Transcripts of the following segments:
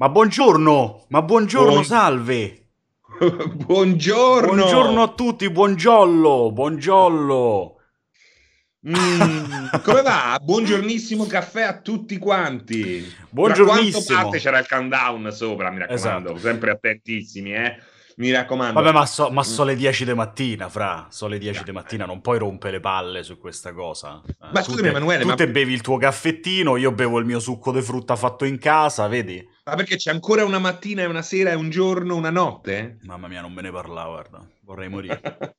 Ma buongiorno, ma buongiorno, Buon- salve. Buongiorno. Buongiorno a tutti, buongiollo, buongiollo. Mm, come va? Buongiornissimo caffè a tutti quanti. Tra Buongiornissimo. quanto parte c'era il countdown sopra, mi raccomando. Esatto. Sempre attentissimi, eh. Mi raccomando. Vabbè, ma, so, ma so le 10 di mattina, fra. So le 10 di mattina, non puoi rompere le palle su questa cosa. Eh, Ma tu scusami, te- Emanuele, Tu ma- te bevi il tuo caffettino, io bevo il mio succo di frutta fatto in casa, vedi? Ma perché c'è ancora una mattina e una sera e un giorno, una notte? Mamma mia, non me ne parlava, guarda. Vorrei morire.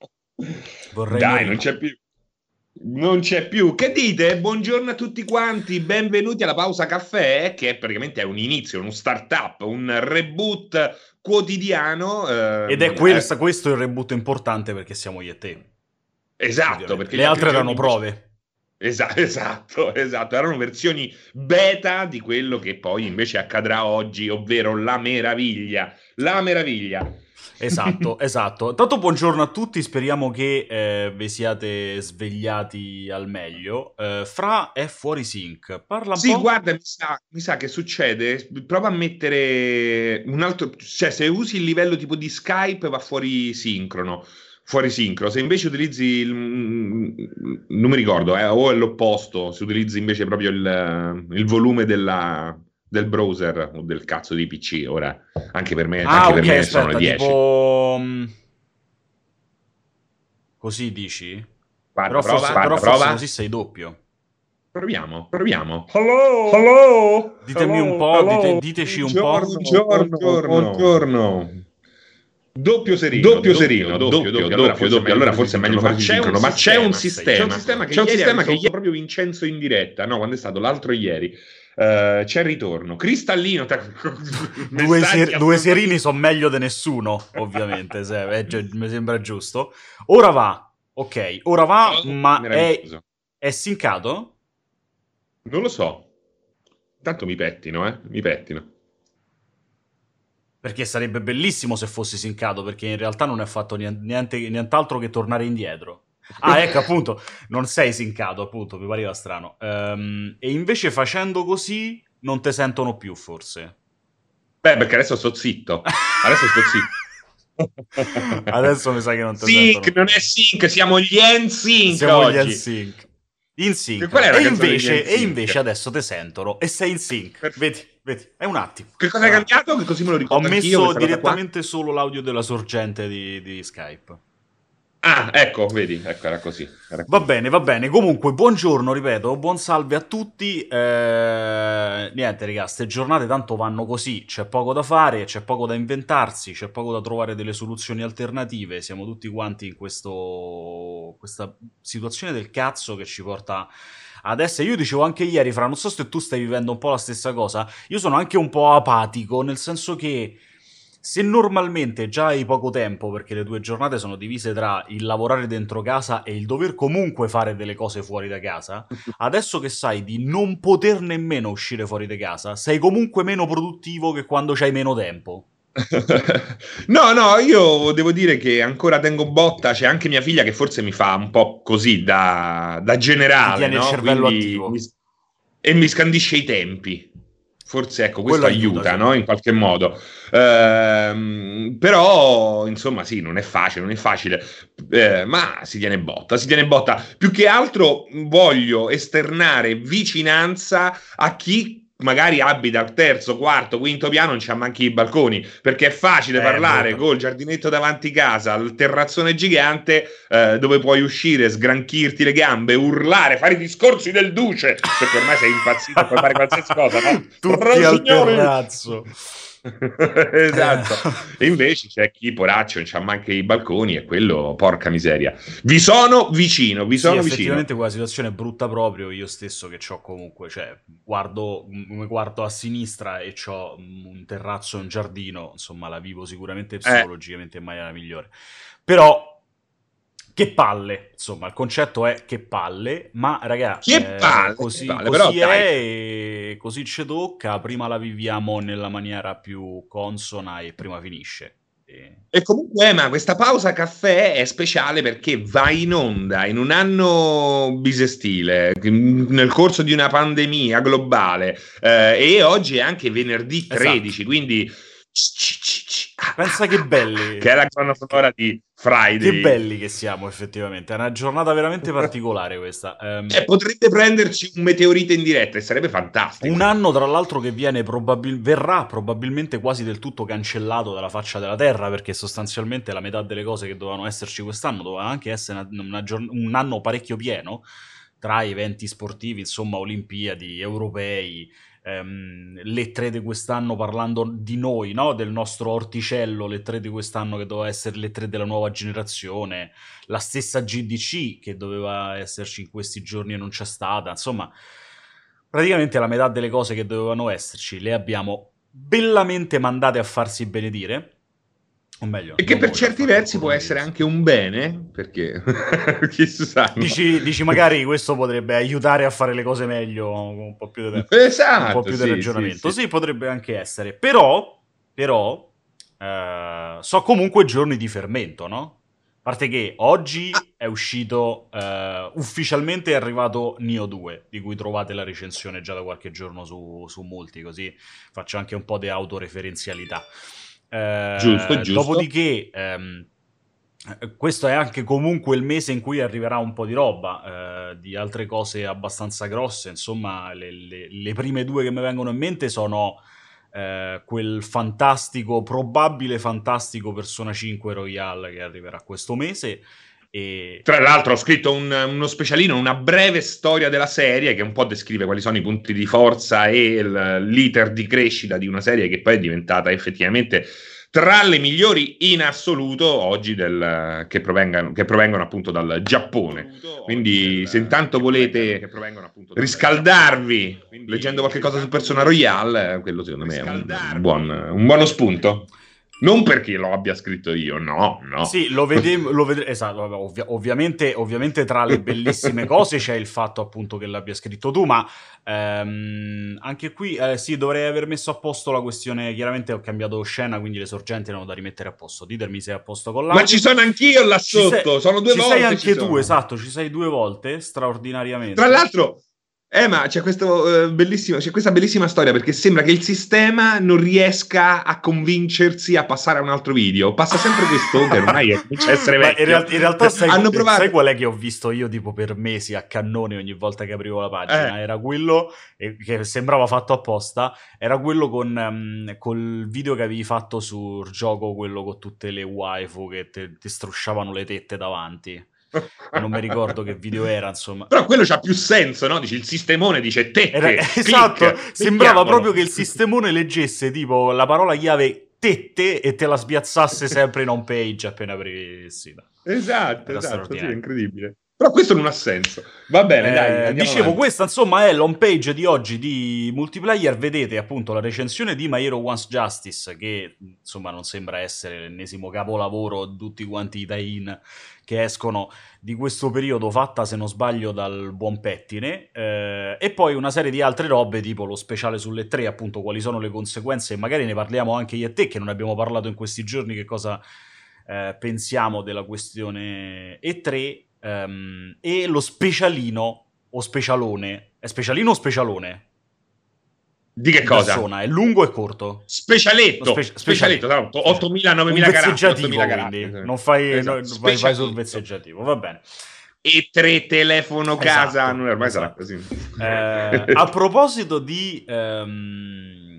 Vorrei Dai, morire. non c'è più. Non c'è più. Che dite? Buongiorno a tutti quanti, benvenuti alla pausa caffè, che praticamente è un inizio, uno startup, un reboot quotidiano. ehm, Ed è eh, questo, il reboot importante perché siamo io e te. Esatto, perché le altre erano prove. Esa- esatto, esatto, erano versioni beta di quello che poi invece accadrà oggi, ovvero la meraviglia. La meraviglia. Esatto, esatto. Tanto buongiorno a tutti, speriamo che eh, vi siate svegliati al meglio. Eh, Fra è fuori sync. Parla un Sì, po'. guarda, mi sa, mi sa che succede. Prova a mettere un altro, cioè se usi il livello tipo di Skype va fuori sincrono. Fuori sincro, se invece utilizzi il, non mi ricordo, eh, o è l'opposto, se utilizzi invece proprio il, il volume della- del browser o del cazzo di PC, ora anche per me, Ah, anche per ok, me sono aspetta, le 10. tipo... mm, Così dici? Guarda, Però prova, forse, guarda, però forse prova. così sei doppio. Proviamo, proviamo. Hello, hello. Ditemi hello, un po', dite- diteci un po'. Buongiorno, buongiorno. Doppio serino, doppio serino, doppio, doppio, doppio, doppio. Allora forse è meglio fare sincrono, ma c'è un sistema, c'è un sistema che, c'è un sistema che ieri proprio Vincenzo in diretta, no, quando è stato l'altro ieri. Eh, c'è il ritorno cristallino tra- Due, ser- due serini sono meglio di nessuno, ovviamente, se- eh, gi- mi sembra giusto. Ora va, ok, ora va, ma è, è sincato? non lo so tanto mi pettino eh mi pettino Perché sarebbe bellissimo se fosse sincato, perché in realtà non è fatto nien- niente, nient'altro che tornare indietro. Ah, ecco, appunto, non sei sincato, appunto, mi pareva strano. Ehm, e invece facendo così non te sentono più, forse. beh perché adesso sto zitto adesso sto zitto Adesso mi sa che non te sync non è sync siamo gli NSYNC Siamo gli oggi in sync. In sync. E invece, e invece adesso te sentono e sei in sync. Perfetto. Vedi, vedi, è un attimo. Che cosa è Ah. cambiato? Che così me lo Ho ricordo anch'io, messo direttamente solo l'audio della sorgente di, di Skype. Ah, ecco, vedi, ecco, era così. Era Va così. bene, va bene. Comunque, buongiorno, ripeto, buon salve a tutti. Eh, niente, raga, ste giornate tanto vanno così. C'è poco da fare, c'è poco da inventarsi, c'è poco da trovare delle soluzioni alternative. Siamo tutti quanti in questo, questa situazione del cazzo che ci porta ad essere. Io dicevo anche ieri, Fra, non so se tu stai vivendo un po' la stessa cosa. Io sono anche un po' apatico, nel senso che. Se normalmente già hai poco tempo, perché le due giornate sono divise tra il lavorare dentro casa e il dover comunque fare delle cose fuori da casa, adesso che sai di non poter nemmeno uscire fuori da casa, sei comunque meno produttivo che quando c'hai meno tempo. no, no, io devo dire che ancora tengo botta. C'è anche mia figlia che forse mi fa un po' così da, da generale, tiene il no? cervello Quindi attivo. mi- e mi scandisce i tempi. Forse ecco, questo Quello aiuta, aiuta, sì. no? In qualche modo. Ehm, però, insomma, sì, non è facile, non è facile. Eh, ma si tiene botta, si tiene botta. Più che altro voglio esternare vicinanza a chi magari abita al terzo, quarto, quinto piano, non c'ha manchi i balconi, perché è facile Eh, parlare col giardinetto davanti casa, il terrazzone gigante, eh, dove puoi uscire, sgranchirti le gambe, urlare, fare i discorsi del duce, perché ormai sei impazzito, puoi fare qualsiasi cosa, no? Tutti al Signori! terrazzo. esatto. E invece c'è chi poraccio non c'ha manche i balconi e quello, porca miseria. Vi sono vicino, vi Sì, sono vicino. effettivamente quella situazione è brutta proprio. Io stesso che ho comunque, cioè, guardo, m- guardo a sinistra e ho un terrazzo e un giardino, insomma, la vivo sicuramente psicologicamente in maniera migliore. Però, che palle, insomma, il concetto è che palle, ma ragazzi, Che palle, così, che palle, così però, è dai. così ci tocca, prima la viviamo nella maniera più consona e prima finisce. E E comunque, ma questa pausa caffè è speciale perché va in onda in un anno bisestile, nel corso di una pandemia globale, eh, e oggi è anche venerdì 13, esatto. quindi Pensa che belli. che è la colonna sonora di Friday. Che belli che siamo effettivamente. È una giornata veramente particolare questa. Um, eh, potrebbe prenderci un meteorite in diretta e sarebbe fantastico. Un anno tra l'altro che viene probabil- verrà probabilmente quasi del tutto cancellato dalla faccia della Terra perché sostanzialmente la metà delle cose che dovevano esserci quest'anno doveva anche essere una, una giorn- un anno parecchio pieno tra eventi sportivi, insomma, Olimpiadi, europei, ehm, le tre di quest'anno parlando di noi, no? del nostro orticello, le tre di quest'anno che doveva essere le tre della nuova generazione, la stessa GDC che doveva esserci in questi giorni e non c'è stata, insomma, praticamente la metà delle cose che dovevano esserci le abbiamo bellamente mandate a farsi benedire o meglio, e che per certi versi può essere anche un bene, perché chi sa. Dici, dici, magari questo potrebbe aiutare a fare le cose meglio un po' più di esatto, un po' più sì, di ragionamento. Sì, sì. sì, potrebbe anche essere. Però, però eh, so comunque giorni di fermento, no? A parte che oggi ah. è uscito uh, ufficialmente è arrivato Nio 2, di cui trovate la recensione già da qualche giorno su, su molti, così faccio anche un po' di autoreferenzialità. Eh, giusto, giusto. Dopodiché, ehm, questo è anche comunque il mese in cui arriverà un po' di roba, eh, di altre cose abbastanza grosse. Insomma, le, le, le, prime due che mi vengono in mente sono eh, quel fantastico, probabile fantastico Persona 5 Royale che arriverà questo mese. E... Tra l'altro ho scritto un, uno specialino, una breve storia della serie che un po' descrive quali sono i punti di forza e l'iter di crescita di una serie che poi è diventata effettivamente tra le migliori in assoluto oggi del, che, provengono, che, provengono, appunto dal Giappone. Quindi se intanto volete riscaldarvi leggendo qualche cosa su Persona Royale, quello secondo me è un, un, buon, un buono spunto. Non perché lo abbia scritto io, no, no. Sì, lo vedevo, lo vede- esatto, ovvi- ovviamente, ovviamente, tra le bellissime cose c'è il fatto appunto che l'abbia scritto tu, ma ehm, anche qui eh, sì, dovrei aver messo a posto la questione, chiaramente ho cambiato scena, quindi le sorgenti erano da rimettere a posto. Ditermi sei a posto con l'audio. Ma ci sono anch'io là sotto, sei, sono due ci volte. Ci sei anche tu, esatto, ci sei due volte, straordinariamente. Tra l'altro eh, ma c'è, questo, uh, bellissimo, c'è, questa bellissima storia perché sembra che il sistema non riesca a convincersi a passare a un altro video. Passa sempre questo, che ormai comincia a essere vecchio. In, real- in, realtà sai, Hanno provato... sai qual è che ho visto io tipo per mesi a cannone ogni volta che aprivo la pagina? Eh. Era quello eh, che sembrava fatto apposta, era quello con um, col video che avevi fatto sul gioco, quello con tutte le waifu che ti strusciavano le tette davanti non mi ricordo che video era, insomma. Però quello c'ha più senso, no? Dice il sistemone dice tette. Era, esatto, click, sembrava proprio che il sistemone leggesse tipo la parola chiave tette e te la spiazzasse sempre in home page appena sito. Esatto, era esatto, sì, è incredibile. Però questo non ha senso. Va bene, eh, dai. Dicevo, avanti. questa insomma è l'home page di oggi di multiplayer. Vedete appunto la recensione di My Hero Once Justice, che insomma non sembra essere l'ennesimo capolavoro di tutti quanti i tie-in che escono di questo periodo, fatta se non sbaglio dal buon Pettine. Eh, e poi una serie di altre robe, tipo lo speciale sulle tre, appunto, quali sono le conseguenze. Magari ne parliamo anche io e te, che non abbiamo parlato in questi giorni, che cosa. Eh, pensiamo della questione E3 Um, e lo specialino o specialone. È specialino o specialone? Di che cosa? Persona, è lungo e corto. Specialetto. Spe- specialetto, tra 8.000, 9.000 caratteri. Quindi, non fai, esatto. no, vai, vai sul vezzeggiativo, va bene. E tre telefono esatto, casa, non ormai esatto. sarà così. Eh, a proposito di... Um,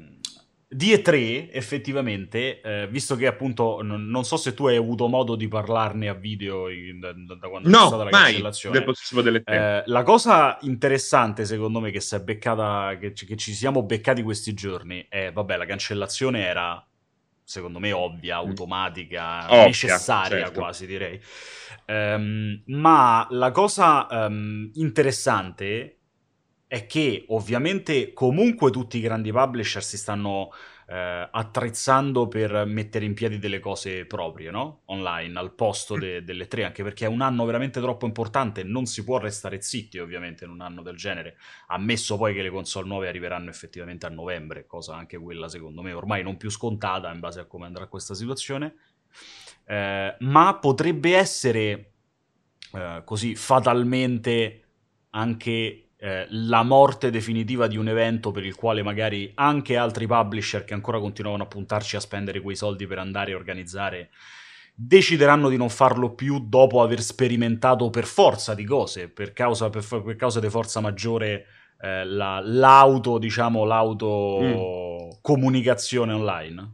di E3, effettivamente, eh, visto che appunto non, non, so se tu hai avuto modo di parlarne a video in, da, da, quando no, è stata la mai, cancellazione. Del eh, la cosa interessante, secondo me, che si è beccata, che, che, ci siamo beccati questi giorni è, vabbè, la cancellazione era, secondo me, ovvia, mm. automatica, Ovvia, necessaria certo. quasi, direi. Um, ma la cosa um, interessante è che ovviamente comunque tutti i grandi publisher si stanno eh, attrezzando per mettere in piedi delle cose proprie, no? Online, al posto de- delle tre, anche perché è un anno veramente troppo importante, non si può restare zitti ovviamente in un anno del genere, ammesso poi che le console nuove arriveranno effettivamente a novembre, cosa anche quella secondo me ormai non più scontata in base a come andrà questa situazione. eh, ma potrebbe essere eh, così fatalmente anche eh, la morte definitiva di un evento per il quale magari anche altri publisher che ancora continuavano a puntarci a spendere quei soldi per andare a organizzare decideranno di non farlo più dopo aver sperimentato per forza di cose, per causa, per, per causa di forza maggiore eh, la, l'auto, diciamo, l'auto mm. comunicazione online?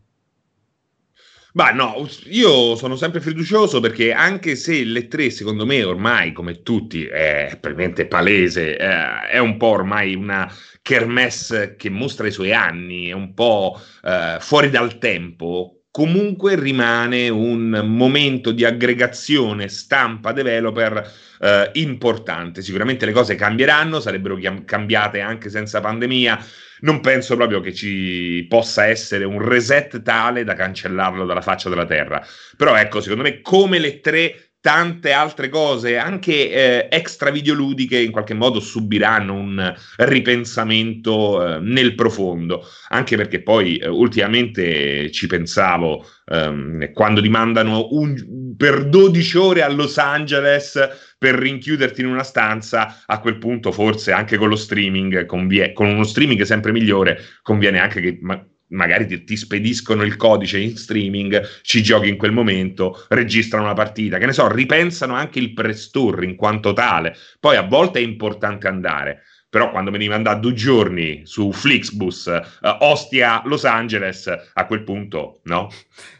Beh, no, io sono sempre fiducioso perché anche se le tre, secondo me, ormai, come tutti, è probabilmente palese, eh, è un po' ormai una kermesse che mostra i suoi anni, è un po' eh, fuori dal tempo, comunque rimane un momento di aggregazione stampa developer eh, importante. Sicuramente le cose cambieranno, sarebbero chiam- cambiate anche senza pandemia. Non penso proprio che ci possa essere un reset tale da cancellarlo dalla faccia della terra. Però ecco, secondo me, come le tre tante altre cose, anche eh, extra videoludiche, in qualche modo subiranno un ripensamento eh, nel profondo. Anche perché poi eh, ultimamente ci pensavo ehm, quando ti mandano un, per 12 ore a Los Angeles per rinchiuderti in una stanza, a quel punto forse anche con lo streaming, convie- con uno streaming sempre migliore, conviene anche che ma- magari ti, ti, spediscono il codice in streaming, ci giochi in quel momento, registrano una partita, che ne so, ripensano anche il press tour in quanto tale. Poi a volte è importante andare, però quando veniva andato due giorni su Flixbus, uh, Ostia, Los Angeles, a quel punto no?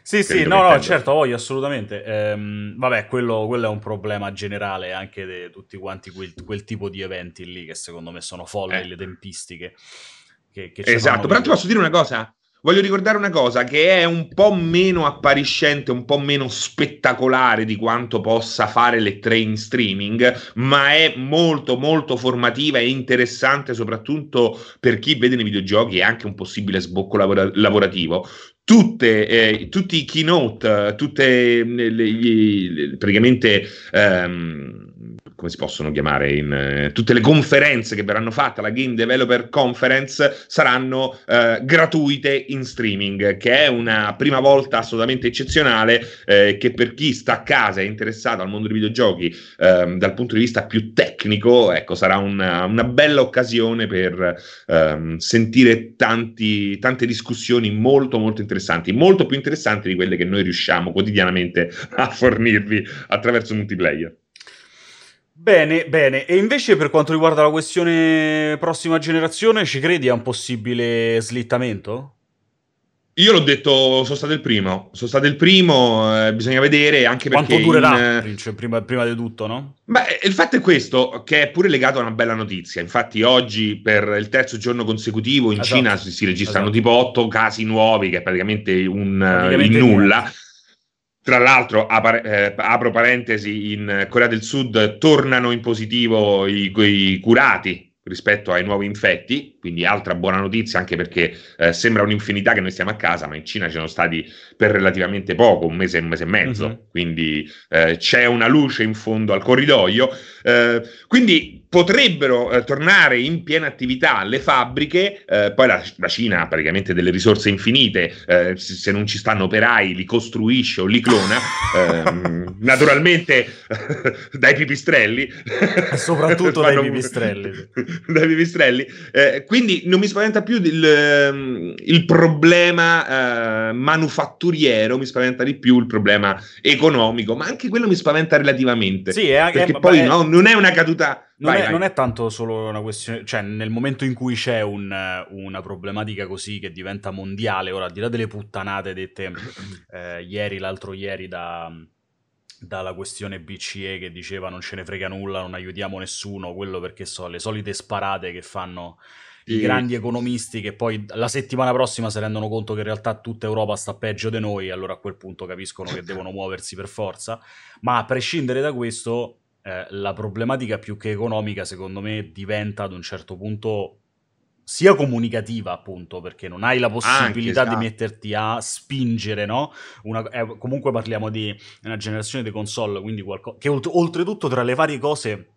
Sì, sì, no, no, certo, voglio assolutamente. Ehm, vabbè, quello, quello, è un problema generale anche di tutti quanti quel, quel, tipo di eventi lì che secondo me sono folli eh. le tempistiche. Che, che esatto, però ti posso dire una cosa? Voglio ricordare una cosa che è un po' meno appariscente, un po' meno spettacolare di quanto possa fare le tre in streaming, ma è molto molto formativa e interessante soprattutto per chi vede nei videogiochi e anche un possibile sbocco lavora- lavorativo. Tutte, eh, tutti i keynote, tutte le, le, le, praticamente ehm, come si possono chiamare, in, eh, tutte le conferenze che verranno fatte, la Game Developer Conference, saranno eh, gratuite in streaming, che è una prima volta assolutamente eccezionale, eh, che per chi sta a casa e è interessato al mondo dei videogiochi ehm, dal punto di vista più tecnico, ecco, sarà una, una bella occasione per ehm, sentire tanti, tante discussioni molto molto interessanti, molto più interessanti di quelle che noi riusciamo quotidianamente a fornirvi attraverso multiplayer. Bene, bene. E invece per quanto riguarda la questione prossima generazione, ci credi a un possibile slittamento? Io l'ho detto, sono stato il primo, sono stato il primo, eh, bisogna vedere anche perché... Quanto durerà, in... cioè, prima, prima, di tutto, no? Beh, il fatto è questo, che è pure legato a una bella notizia. Infatti oggi, per il terzo giorno consecutivo, in esatto. Cina si, si registrano esatto. tipo otto casi nuovi, che è praticamente un praticamente il nulla. Tra l'altro, eh, apro parentesi, in Corea del Sud tornano in positivo i, i curati rispetto ai nuovi infetti, quindi altra buona notizia anche perché eh, sembra un'infinità che noi stiamo a casa, ma in Cina ci sono stati per relativamente poco, un mese, un mese e mezzo, mm-hmm. quindi eh, c'è una luce in fondo al corridoio. Eh, quindi potrebbero eh, tornare in piena attività le fabbriche, eh, poi la, la, Cina ha praticamente delle risorse infinite, eh, se, non ci stanno operai li costruisce o li clona, ehm, naturalmente dai pipistrelli. Soprattutto dai pipistrelli. dai pipistrelli. Eh, quindi non mi spaventa più il, ehm, il problema eh, manufatturiero, mi spaventa di più il problema economico, ma anche quello mi spaventa relativamente. Sì, è anche, perché poi no, non è una caduta non, vai, è, vai. non, è, tanto solo una questione, cioè nel momento in cui c'è un, una problematica così che diventa mondiale, ora al di là delle puttanate dette eh, ieri, l'altro ieri da, dalla questione BCE che diceva non ce ne frega nulla, non aiutiamo nessuno, quello perché so le solite sparate che fanno sì. i grandi economisti che poi la settimana prossima si rendono conto che in realtà tutta Europa sta peggio di noi, allora a quel punto capiscono che devono muoversi per forza, ma a prescindere da questo eh, la problematica più che economica, secondo me, diventa ad un certo punto sia comunicativa, appunto, perché non hai la possibilità Anche, esatto. di metterti a spingere, no? Una, eh, comunque parliamo di una generazione di console, quindi qualcosa che olt- oltretutto tra le varie cose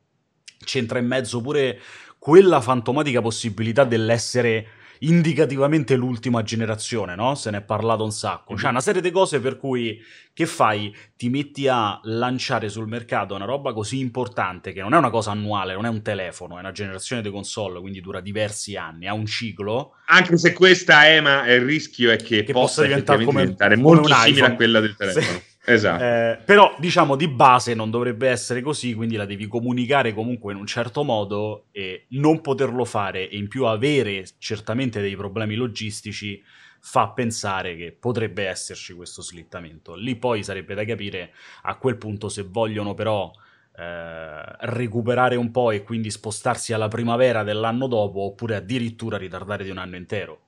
c'entra in mezzo pure quella fantomatica possibilità dell'essere indicativamente l'ultima generazione, no? Se ne è parlato un sacco. C'è una serie di cose per cui che fai? Ti metti a lanciare sul mercato una roba così importante che non è una cosa annuale, non è un telefono, è una generazione di console, quindi dura diversi anni, ha un ciclo. Anche se questa EMA, il rischio è che, che possa, diventare, come, diventare molto simile a quella del telefono. Sì. Esatto. Eh, però diciamo di base non dovrebbe essere così, quindi la devi comunicare comunque in un certo modo e non poterlo fare e in più avere certamente dei problemi logistici fa pensare che potrebbe esserci questo slittamento. Lì poi sarebbe da capire a quel punto se vogliono però eh, recuperare un po' e quindi spostarsi alla primavera dell'anno dopo oppure addirittura ritardare di un anno intero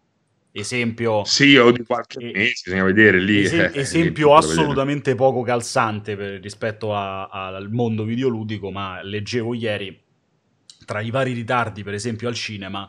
Esempio... Sì, o di qualche mese, bisogna vedere lì. Esem- eh, esempio assolutamente vedere. poco calzante per, rispetto a, a, al mondo videoludico, ma leggevo ieri, tra i vari ritardi, per esempio al cinema,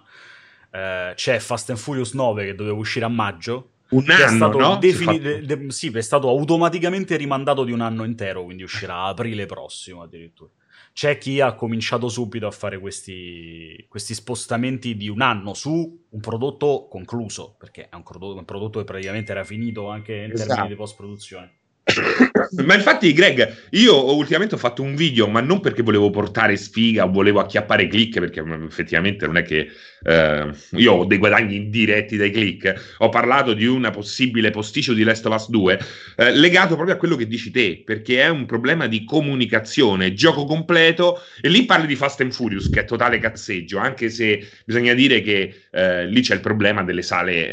eh, c'è Fast and Furious 9 che doveva uscire a maggio, un anno, è stato no? defini- de- de- sì, è stato automaticamente rimandato di un anno intero, quindi uscirà a aprile prossimo addirittura c'è chi ha cominciato subito a fare questi, questi, spostamenti di un anno su un prodotto concluso, perché è un prodotto, un prodotto che praticamente era finito anche in esatto. termini di post-produzione. ma infatti, Greg, io ultimamente ho fatto un video, ma non perché volevo portare sfiga o volevo acchiappare click, perché effettivamente non è che eh, io ho dei guadagni indiretti dai click. Ho parlato di una possibile posticcio di Last of Us 2, eh, legato proprio a quello che dici te, perché è un problema di comunicazione, gioco completo, e lì parli di Fast and Furious, che è totale cazzeggio, anche se bisogna dire che eh, lì c'è il problema delle sale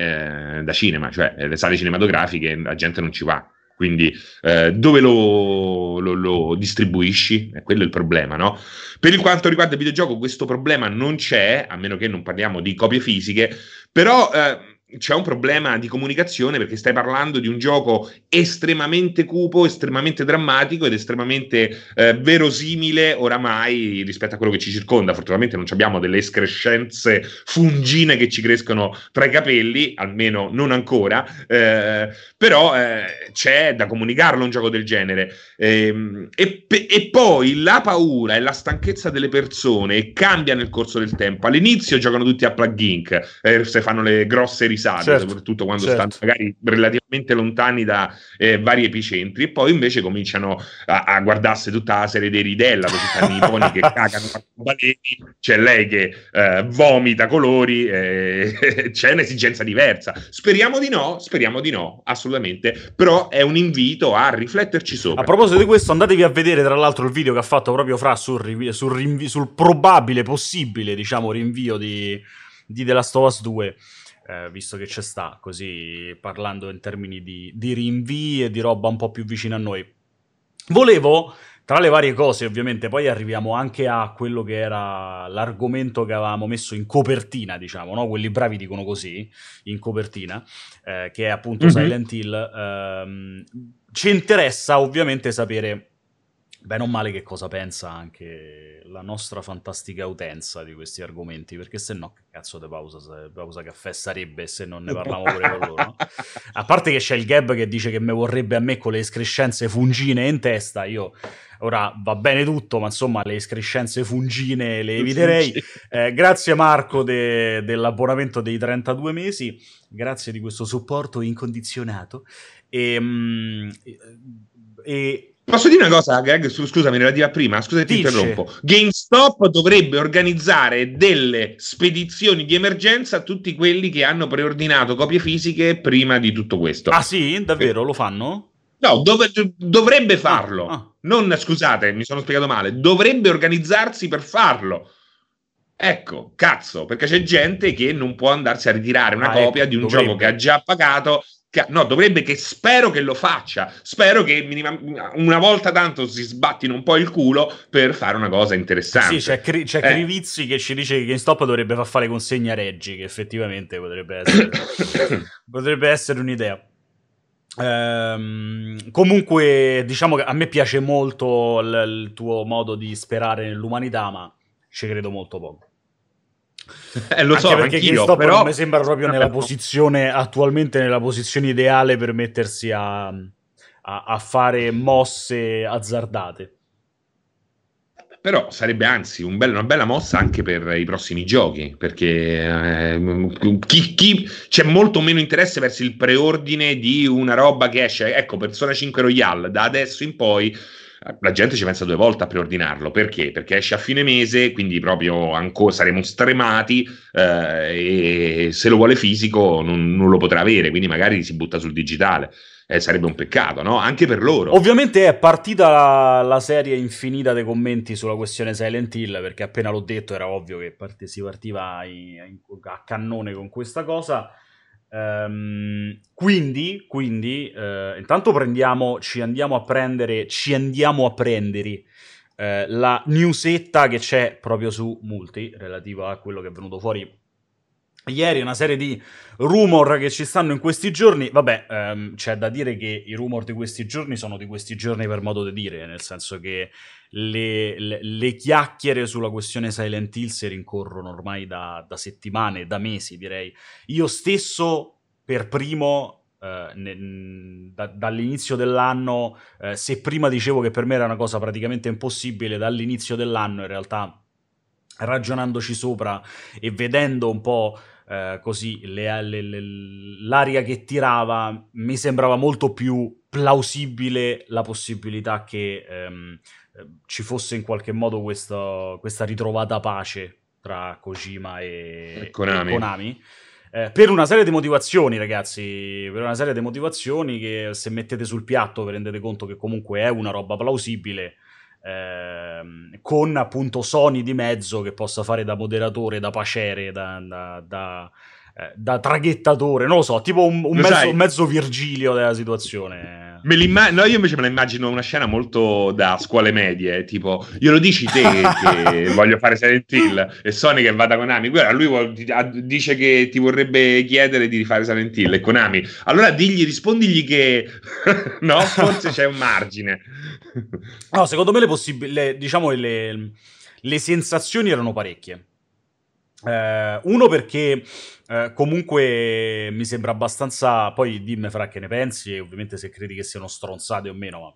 eh, da cinema, cioè le sale cinematografiche, la gente non ci va. Quindi eh, dove lo, lo, lo, distribuisci? Eh, quello è il problema, no? Per quanto riguarda il videogioco questo problema non c'è, a meno che non parliamo di copie fisiche, però... Eh, c'è un problema di comunicazione perché stai parlando di un gioco estremamente cupo, estremamente drammatico ed estremamente eh, verosimile oramai rispetto a quello che ci circonda. Fortunatamente non abbiamo delle escrescenze fungine che ci crescono tra i capelli, almeno non ancora, eh, però eh, c'è da comunicarlo un gioco del genere. Ehm, e, e, poi la paura e la stanchezza delle persone cambia nel corso del tempo. All'inizio giocano tutti a plugin, eh, se fanno le grosse risorse risate, certo, soprattutto quando certo. stanno magari relativamente lontani da eh, vari epicentri, e poi invece cominciano a, a guardarsi tutta la serie dei Ridella, dove stanno i poni che cagano baleni, c'è lei che eh, vomita colori, eh, c'è un'esigenza diversa. Speriamo di no, speriamo di no, assolutamente, però è un invito a rifletterci sopra. A proposito di questo, andatevi a vedere tra l'altro il video che ha fatto proprio Fra sul, sul, rinvio, sul probabile, possibile, diciamo, rinvio di, di The Last of Us 2 eh, visto che c'è sta, così parlando in termini di, di rinvii e di roba un po' più vicina a noi. Volevo, tra le varie cose ovviamente, poi arriviamo anche a quello che era l'argomento che avevamo messo in copertina, diciamo, no? quelli bravi dicono così, in copertina, eh, che è appunto mm-hmm. Silent Hill. Eh, ci interessa ovviamente sapere bene o male che cosa pensa anche la nostra fantastica utenza di questi argomenti, perché se no che cazzo di pausa, pausa, caffè sarebbe se non ne parliamo pure con loro, no? A parte che c'è il Gab che dice che me vorrebbe a me con le escrescenze fungine in testa, io ora va bene tutto, ma insomma le escrescenze fungine le eviterei. Eh, grazie Marco de- dell'abbonamento dei 32 mesi, grazie di questo supporto incondizionato. E, mm, e Posso dire una cosa, Greg? Scusami, relativa a prima, scusa ti interrompo. GameStop dovrebbe organizzare delle spedizioni di emergenza a tutti quelli che hanno preordinato copie fisiche prima di tutto questo. Ah sì? Davvero? Lo fanno? No, dov- dovrebbe farlo. Ah, ah. Non, scusate, mi sono spiegato male. Dovrebbe organizzarsi per farlo. Ecco, cazzo, perché c'è gente che non può andarsi a ritirare una ah, copia ecco, di un dovrebbe. gioco che ha già pagato no, dovrebbe che spero che lo faccia. Spero che minima, una volta tanto si sbattino un po' il culo per fare una cosa interessante. Sì, c'è, Cri- c'è eh. Crivizzi che ci dice che GameStop dovrebbe far fare consegna Reggi, che effettivamente potrebbe essere, potrebbe essere un'idea. Ehm, comunque, diciamo che a me piace molto l- il tuo modo di sperare nell'umanità, ma ci credo molto poco. Eh, lo Anche so, perché GameStop però... non mi sembra proprio nella posizione attualmente nella posizione ideale per mettersi a, a, a fare mosse azzardate. però sarebbe anzi un bello, una bella mossa anche per i prossimi giochi, perché eh, chi, chi, c'è molto meno interesse verso il preordine di una roba che esce, ecco, Persona 5 Royale, da adesso in poi la gente ci pensa due volte a preordinarlo. Perché? Perché esce a fine mese, quindi proprio ancora saremo stremati eh, e se lo vuole fisico non, non, lo potrà avere, quindi magari si butta sul digitale. Eh, sarebbe un peccato, no? Anche per loro. Ovviamente è partita la, la, serie infinita dei commenti sulla questione Silent Hill, perché appena l'ho detto era ovvio che part- si partiva in, in, a cannone con questa cosa. Um, quindi, quindi uh, intanto prendiamo, ci andiamo a prendere, ci andiamo a prendere uh, la newsetta che c'è proprio su Multi, relativa a quello che è venuto fuori Ieri una serie di rumor che ci stanno in questi giorni, vabbè, um, c'è da dire che i rumor di questi giorni sono di questi giorni per modo di dire, nel senso che le, le, le chiacchiere sulla questione Silent Hill si rincorrono ormai da, da settimane, da mesi direi. Io stesso per primo Uh, ne, da, dall'inizio dell'anno, uh, se prima dicevo che per me era una cosa praticamente impossibile, dall'inizio dell'anno in realtà ragionandoci sopra e vedendo un po' uh, così le, le, le, l'aria che tirava, mi sembrava molto più plausibile la possibilità che um, ci fosse in qualche modo questo, questa ritrovata pace tra Kojima e, e Konami. E Konami. Eh, per una serie di motivazioni, ragazzi, per una serie di motivazioni che se mettete sul piatto vi rendete conto che comunque è una roba plausibile, eh, con appunto Sony di mezzo che possa fare da moderatore, da pacere, da, da, da, eh, da traghettatore, non lo so, tipo un, un, mezzo, un mezzo Virgilio della situazione. Me no, io invece me la immagino una scena molto da scuole medie, tipo, glielo dici te che voglio fare Silent Hill e Sony che vada con Ami, guarda, lui vuol, dice che ti vorrebbe chiedere di rifare Silent Hill e con Ami, allora digli, rispondigli che no, forse c'è un margine. no, secondo me le possibilità, diciamo, le, le sensazioni erano parecchie. Eh, uno perché eh, comunque mi sembra abbastanza. Poi dimmi fra che ne pensi, e ovviamente se credi che siano stronzate o meno, ma.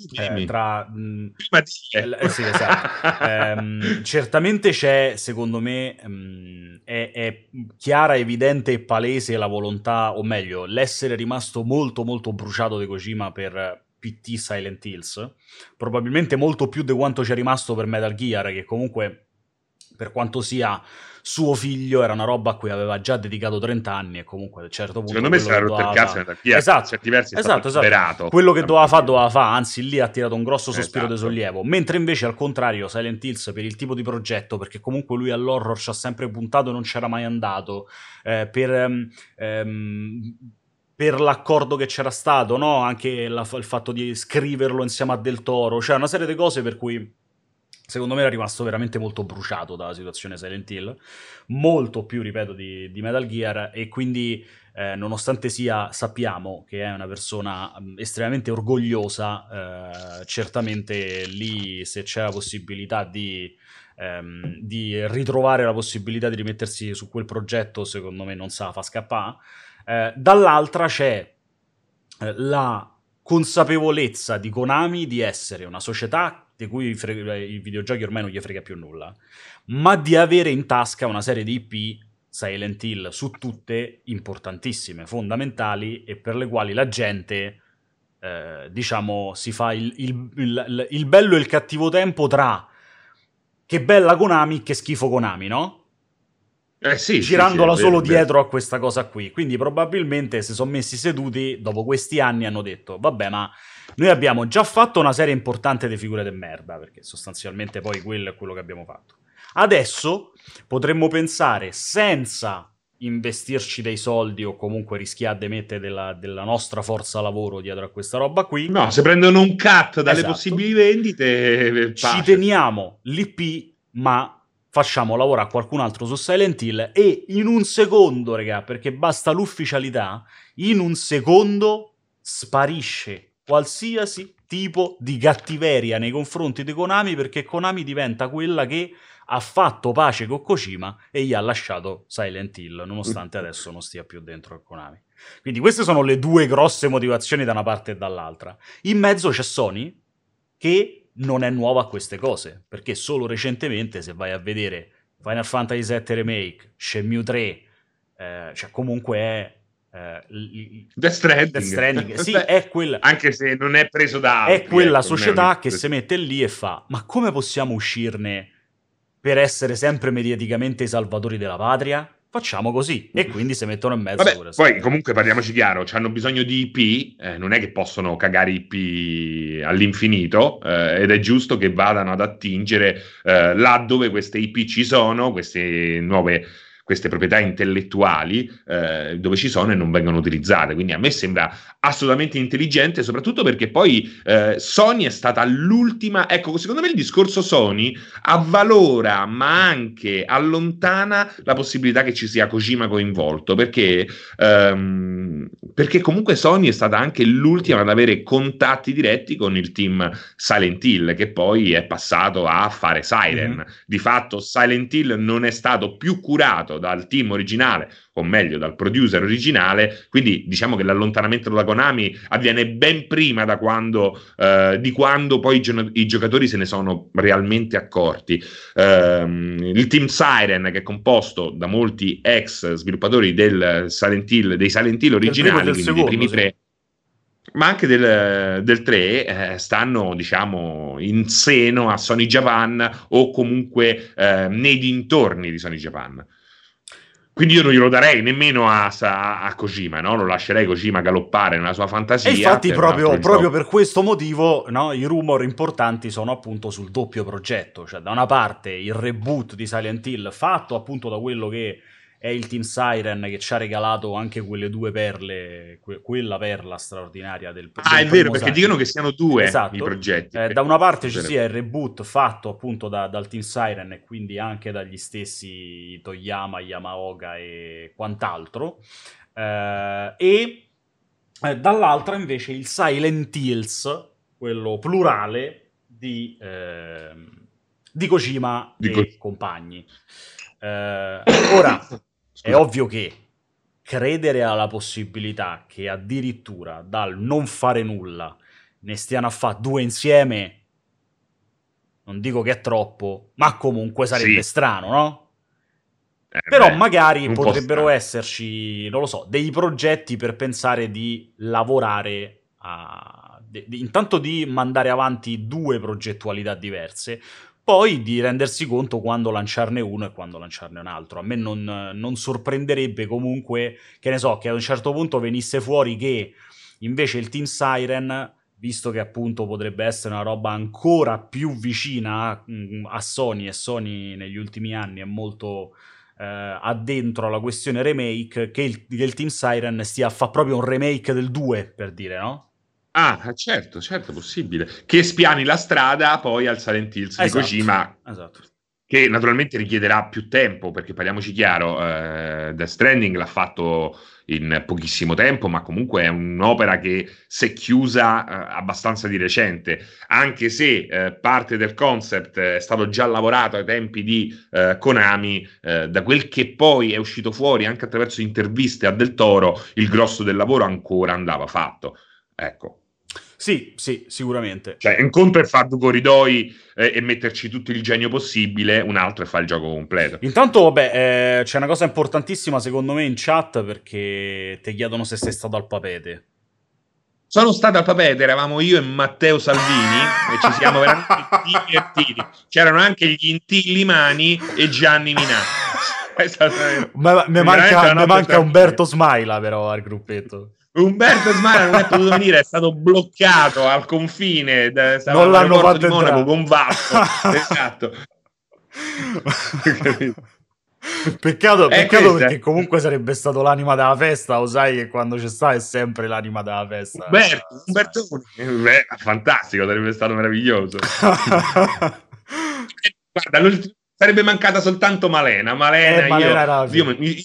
Eh, tra mh, eh, sì, esatto. eh, certamente c'è, secondo me, mh, è, è, chiara, evidente e palese la volontà, o meglio, l'essere rimasto molto, molto bruciato di Kojima per PT Silent Hills. Probabilmente molto più di quanto c'è rimasto per Metal Gear, che comunque per quanto sia suo figlio, era una roba a cui aveva già dedicato 30 anni e comunque a un certo punto... Secondo me si era rotto il cazzo fa... via, esatto, certi versi esatto, esatto. Quello che doveva fare, doveva fare, anzi lì ha tirato un grosso sospiro esatto. di sollievo, mentre invece al contrario Silent Hills per il tipo di progetto, perché comunque lui all'horror ci ha sempre puntato e non c'era mai andato, eh, per... Ehm, ehm per l'accordo che c'era stato, no? anche la, il fatto di scriverlo insieme a Del Toro, cioè una serie di cose per cui secondo me era rimasto veramente molto bruciato dalla situazione Silent Hill, molto più, ripeto, di, di Metal Gear e quindi eh, nonostante sia, sappiamo che è una persona mm, estremamente orgogliosa, eh, certamente lì se c'è la possibilità di, ehm, di, ritrovare la possibilità di rimettersi su quel progetto, secondo me non sa fa scappare. Eh, dall'altra c'è eh, la consapevolezza di Konami di essere una società di cui frega, i videogiochi ormai non gli frega più nulla, ma di avere in tasca una serie di IP Silent Hill su tutte importantissime, fondamentali e per le quali la gente, eh, diciamo, si fa il, il, il, il, bello e il cattivo tempo tra che bella Konami, che schifo Konami, no? Eh sì, girandola sì, sì, solo vero, dietro vero. a questa cosa qui. Quindi probabilmente si sono messi seduti dopo questi anni hanno detto vabbè ma noi abbiamo già fatto una serie importante di figure de merda, perché sostanzialmente poi quello è quello che abbiamo fatto. Adesso potremmo pensare senza investirci dei soldi o comunque rischiare di mettere della, della, nostra forza lavoro dietro a questa roba qui. No, se prendono un cut dalle esatto. possibili vendite, pace. ci teniamo l'IP, ma facciamo lavorare qualcun altro su Silent Hill e in un secondo, raga, perché basta l'ufficialità, in un secondo sparisce qualsiasi tipo di cattiveria nei confronti di Konami perché Konami diventa quella che ha fatto pace con Kojima e gli ha lasciato Silent Hill, nonostante adesso non stia più dentro a Konami. Quindi queste sono le due grosse motivazioni da una parte e dall'altra. In mezzo c'è Sony che non è nuova a queste cose, perché solo recentemente, se vai a vedere Final Fantasy VII Remake, Shenmue 3, eh, cioè comunque è... Eh, Death Stranding, Death Stranding. sì, è quella, anche se non è preso da altri, è quella ecco, società che si mette lì e fa ma come possiamo uscirne per essere sempre mediaticamente i salvatori della patria? facciamo così e quindi si mettono in mezzo Vabbè, poi comunque parliamoci chiaro hanno bisogno di IP eh, non è che possono cagare IP all'infinito eh, ed è giusto che vadano ad attingere eh, là dove queste IP ci sono queste nuove queste proprietà intellettuali eh, dove ci sono e non vengono utilizzate. Quindi a me sembra assolutamente intelligente, soprattutto perché poi eh, Sony è stata l'ultima. Ecco, secondo me il discorso Sony avvalora ma anche allontana la possibilità che ci sia Kojima coinvolto perché, ehm, perché comunque Sony è stata anche l'ultima ad avere contatti diretti con il team Silent Hill, che poi è passato a fare Siren. Mm-hmm. Di fatto, Silent Hill non è stato più curato dal team originale, o meglio dal producer originale, quindi diciamo che l'allontanamento dalla Konami avviene ben prima quando, eh, di quando poi i, gio- i, giocatori se ne sono realmente accorti. Um, il team Siren, che è composto da molti ex sviluppatori del Silent Hill, dei Silent Hill originali, quindi secondo, dei primi sì. tre ma anche del, del 3 eh, stanno diciamo in seno a Sony Japan o comunque eh, nei dintorni di Sony Japan. Quindi io non glielo darei nemmeno a, a, a Kojima, no? lo lascerei Kojima galoppare nella sua fantasia. E infatti proprio, proprio per questo motivo no, i rumor importanti sono appunto sul doppio progetto, cioè da una parte il reboot di Silent Hill fatto appunto da quello che è il Team Siren che ci ha regalato anche quelle due perle, que- quella perla straordinaria del progetto. Ah, è vero, perché dicono che siano due esatto. i progetti. Eh, da una parte ci sia il reboot fatto appunto da, dal Team Siren e quindi anche dagli stessi Toyama, Yamaoka e quant'altro, eh, e eh, dall'altra invece il Silent Hills, quello plurale di, ehm, di Kojima di e Co- compagni. Eh, ora, è ovvio che credere alla possibilità che addirittura dal non fare nulla ne stiano a fare due insieme, non dico che è troppo, ma comunque sarebbe sì. strano, no? Eh, Però beh, magari potrebbero esserci, non lo so, dei progetti per pensare di lavorare a... di, di, intanto di mandare avanti due progettualità diverse, poi di rendersi conto quando lanciarne uno e quando lanciarne un altro. A me non, non, sorprenderebbe comunque, che ne so, che a un certo punto venisse fuori che invece il Team Siren, visto che appunto potrebbe essere una roba ancora più vicina a, mm, a Sony e Sony negli ultimi anni è molto eh, addentro alla questione remake, che il, che il Team Siren stia a fare proprio un remake del 2, per dire, no? Ah, certo, certo, possibile. Che spiani la strada poi al Silent Hills esatto, di Kojima. Esatto. Che naturalmente richiederà più tempo, perché parliamoci chiaro, eh, Death Stranding l'ha fatto in pochissimo tempo, ma comunque è un'opera che si è chiusa eh, abbastanza di recente, anche se eh, parte del concept è stato già lavorato ai tempi di eh, Konami, eh, da quel che poi è uscito fuori anche attraverso interviste a Del Toro, il grosso del lavoro ancora andava fatto. Ecco, sì, sì, sicuramente. Cioè, un conto è fare due corridoi eh, e metterci tutto il genio possibile, un altro è fare il gioco completo. Intanto, vabbè, eh, c'è una cosa importantissima secondo me in chat perché ti chiedono se sei stato al papete. Sono stato al papete, eravamo io e Matteo Salvini e ci siamo veramente divertiti. C'erano anche gli Intillimani e Gianni Minà. Ma mi manca, manca Umberto Smaila però al gruppetto. Umberto Smara non è potuto venire, è stato bloccato al confine. non l'hanno fatto di Monaco con Vasco. esatto. Peccato, peccato perché comunque sarebbe stato l'anima della festa, lo sai che quando c'è sta è sempre l'anima della festa. Umberto, Umberto Beh, fantastico, sarebbe stato meraviglioso. Guarda, sarebbe mancata soltanto Malena. Malena, eh, Malena io, io, io,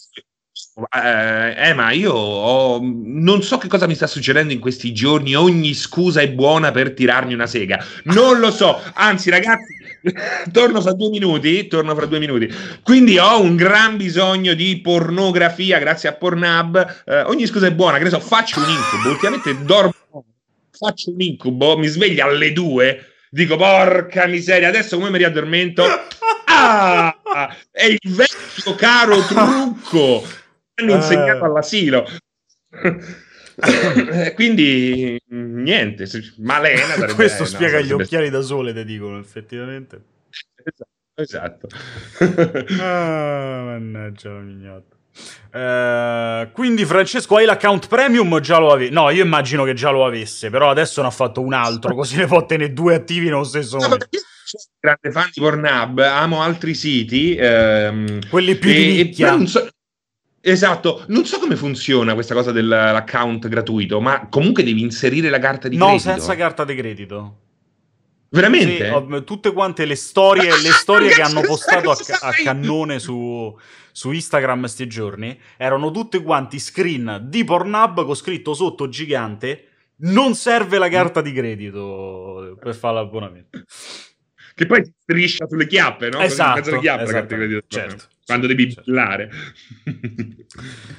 eh, eh, ma io ho... non so che cosa mi sta succedendo in questi giorni. Ogni scusa è buona per tirarmi una sega. Non lo so. Anzi, ragazzi, torno fra due minuti. Torno fra due minuti. Quindi ho un gran bisogno di pornografia grazie a Pornhub. Eh, ogni scusa è buona. Che ne so, faccio un incubo. Ultimamente dormo. Faccio un incubo, mi sveglio alle due dico porca miseria, adesso come mi riaddormento? Ah, è il vecchio caro trucco hanno insegnato all'asilo. Quindi niente, Malena Questo spiega no, gli occhiali da sole, te dicono effettivamente. Esatto. esatto. ah, mannaggia la mignotta. Uh, quindi Francesco hai l'account premium già lo avevi no io immagino che già lo avesse però adesso ne ha fatto un altro così ne può tenere due attivi nello stesso no, momento grande fan di Pornhub amo altri siti ehm, quelli più e, di nicchia esatto non so come funziona questa cosa dell'account gratuito ma comunque devi inserire la carta di no, credito no senza carta di credito Veramente? Sì, tutte quante le storie, le storie che hanno postato a, a cannone su, su Instagram questi giorni erano tutte quanti screen di Pornhub con scritto sotto gigante non serve la carta di credito per fare l'abbonamento. Che poi striscia sulle chiappe, no? Esatto, chiappe, esatto certo, quando devi certo. billare.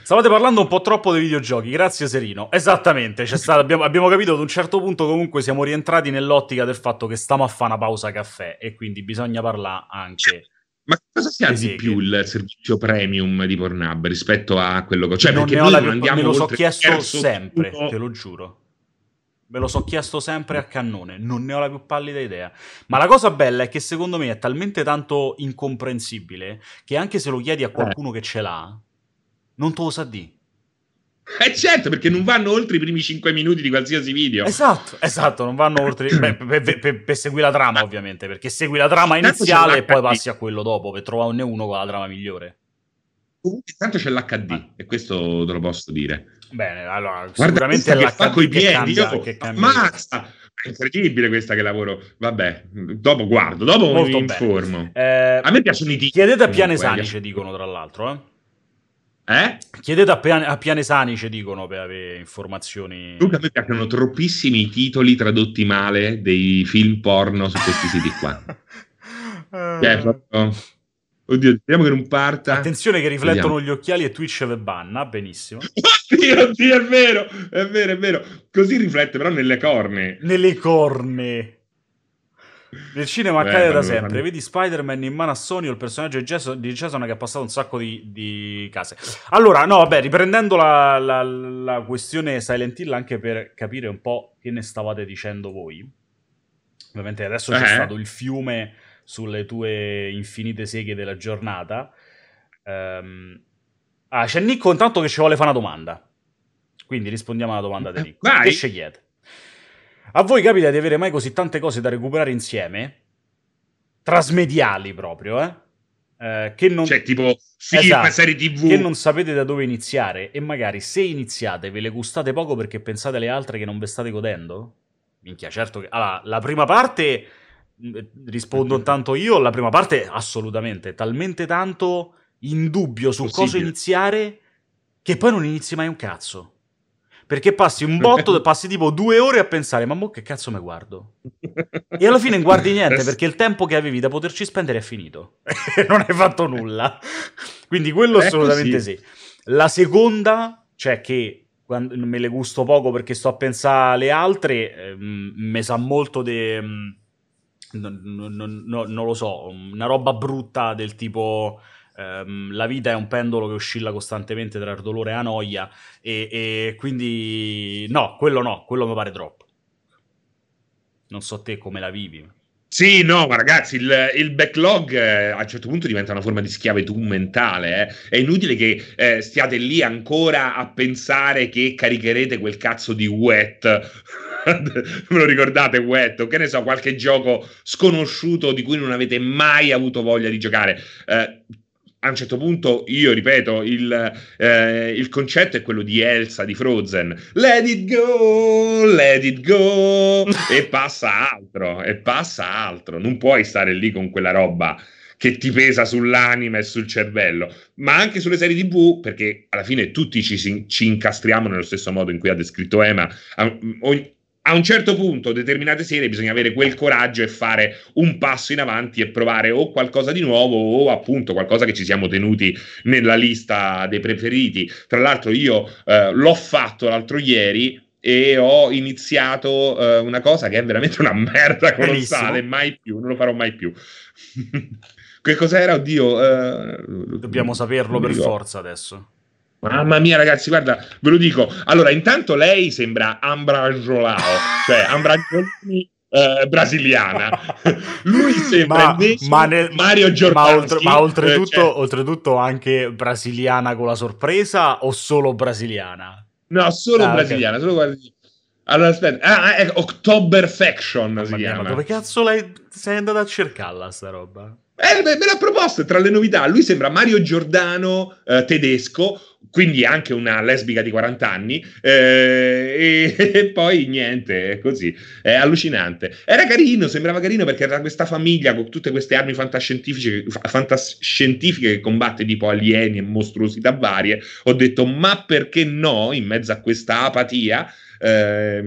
Stavate parlando un po' troppo dei videogiochi, grazie Serino. Esattamente, stato, abbiamo, abbiamo, capito ad un certo punto comunque siamo rientrati nell'ottica del fatto che stiamo a fare una pausa caffè e quindi bisogna parlare anche ma cosa si ha di più il servizio premium di Pornhub rispetto a quello che... Cioè, non perché noi non andiamo Me lo so chiesto sempre, tutto... te lo giuro. Me lo so chiesto sempre a cannone, non ne ho la più pallida idea. Ma la cosa bella è che secondo me è talmente tanto incomprensibile che anche se lo chiedi a qualcuno eh. che ce l'ha, non te lo sa di. Eh certo, perché non vanno oltre i primi 5 minuti di qualsiasi video. Esatto, esatto, non vanno oltre... Beh, per, per, per, seguire la trama ovviamente, perché segui la trama iniziale e poi passi a quello dopo per trovarne uno con la trama migliore. Comunque tanto c'è l'HD ah. e questo te lo posso dire. Bene, allora Guarda sicuramente l'HD fa coi piedi, cambia, io, che cambia mazza! È incredibile questa che lavoro. Vabbè, dopo guardo, dopo Molto mi informo. Eh, a me piacciono i titoli. Chiedete a Pianesani, ci dicono tra l'altro, eh. Eh? Chiedete a, Pian- a Pianesani, ci dicono, per avere informazioni. Comunque a me piacciono troppissimi titoli tradotti male dei film porno su questi siti qua. cioè, proprio... Oddio, speriamo che non parta. Attenzione che riflettono Vediamo. gli occhiali e Twitch ve banna, benissimo. Oddio, oddio, è vero, è vero, è vero. Così riflette però nelle corne. Nelle corne. Nel cinema Beh, accade da sempre. Fanno... Vedi Spider-Man in mano a Sony o il personaggio di Jason, di Jason che ha passato un sacco di, di case. Allora, no, vabbè, riprendendo la, la, la, questione Silent Hill anche per capire un po' che ne stavate dicendo voi. Ovviamente adesso eh. c'è stato il fiume sulle tue infinite seghe della giornata. Um, ah, c'è Nico intanto che ci vuole fare una domanda. Quindi rispondiamo alla domanda di Nico. Vai. Che scegliete? A voi capita di avere mai così tante cose da recuperare insieme? Trasmediali proprio, eh? eh che non... Cioè, tipo film, esatto, serie tv. Che non sapete da dove iniziare e magari se iniziate ve le gustate poco perché pensate alle altre che non ve state godendo? Minchia, certo che... Allora, la prima parte rispondo tanto io, la prima parte assolutamente, talmente tanto in dubbio su Possibile. cosa iniziare che poi non inizi mai un cazzo. Perché passi un botto, passi tipo due ore a pensare, ma mo che cazzo me guardo? E alla fine non guardi niente perché il tempo che avevi da poterci spendere è finito. non hai fatto nulla. Quindi quello assolutamente sì. La seconda, cioè che me le gusto poco perché sto a pensare alle altre, eh, mi sa molto di... Non, non, non, non lo so, una roba brutta del tipo... Um, la vita è un pendolo che oscilla costantemente tra il dolore e la noia e, e, quindi no, quello no, quello mi pare troppo. Non so te come la vivi. Sì, no, ma ragazzi, il, il backlog eh, a un certo punto diventa una forma di schiavitù mentale. Eh. È inutile che eh, stiate lì ancora a pensare che caricherete quel cazzo di wet me lo ricordate Wet che ne so, qualche gioco sconosciuto di cui non avete mai avuto voglia di giocare. Eh, a un certo punto, io ripeto, il, eh, il, concetto è quello di Elsa di Frozen. Let it go, let it go. e passa altro, e passa altro. Non puoi stare lì con quella roba che ti pesa sull'anima e sul cervello, ma anche sulle serie TV, perché alla fine tutti ci, ci incastriamo nello stesso modo in cui ha descritto Emma. A un certo punto, determinate serie, bisogna avere quel coraggio e fare un passo in avanti e provare o qualcosa di nuovo o appunto qualcosa che ci siamo tenuti nella lista dei preferiti. Tra l'altro, io eh, l'ho fatto l'altro ieri e ho iniziato uh, una cosa che è veramente una merda colossale, Benissimo. mai più, non lo farò mai più. che cos'era? Oddio. Uh, Dobbiamo saperlo per forza adesso. Mamma mia, ragazzi, guarda, ve lo dico. Allora, intanto lei sembra Ambrangolao, cioè Ambrangolini eh, brasiliana. Lui sembra ma, ma nel, Mario Giordano. Ma, oltre, ma oltretutto, cioè... oltretutto, anche brasiliana con la sorpresa o solo brasiliana? No, solo ah, brasiliana, okay. solo guardi. Allora, aspetta, ah, è October Faction si chiama. Ma dove cazzo lei sei andato a cercarla sta roba? Eh, me l'ha proposto tra le novità. Lui sembra Mario Giordano eh, tedesco, quindi anche una lesbica di 40 anni. Eh, e, e, poi niente, è così. È allucinante. Era carino, sembrava carino perché era questa famiglia con tutte queste armi fantascientifiche, fantascientifiche che combatte tipo alieni e mostruosità varie. Ho detto, ma perché no? In mezzo a questa apatia. Eh,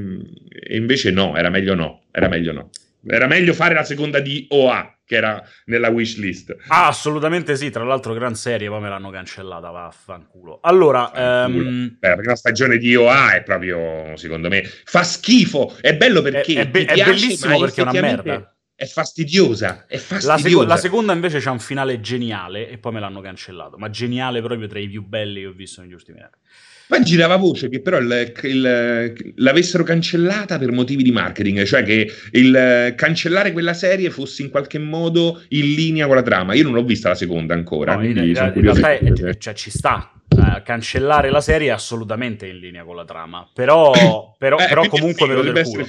e invece no, era meglio no. Era meglio no. Era meglio fare la seconda di OA che era nella wish list. Ah, assolutamente sì. Tra l'altro, gran serie, poi me l'hanno cancellata. Vaffanculo. Allora, um... Beh, la prima stagione di OA è proprio, secondo me, fa schifo. È bello perché è, è, be- piace, è bellissimo perché è una merda. È fastidiosa, è fastidiosa. La, seco- la, seconda invece c'ha un finale geniale e poi me l'hanno cancellato. Ma geniale proprio tra i più belli che ho visto negli ultimi anni. Ma girava voce che però il, il, l'avessero cancellata per motivi di marketing, cioè che il cancellare quella serie fosse in qualche modo in linea con la trama. Io non l'ho vista la seconda ancora. No, in, in, in realtà è, cioè, ci sta. Uh, cancellare la serie è assolutamente in linea con la trama, però, però, eh, però comunque me lo del culo.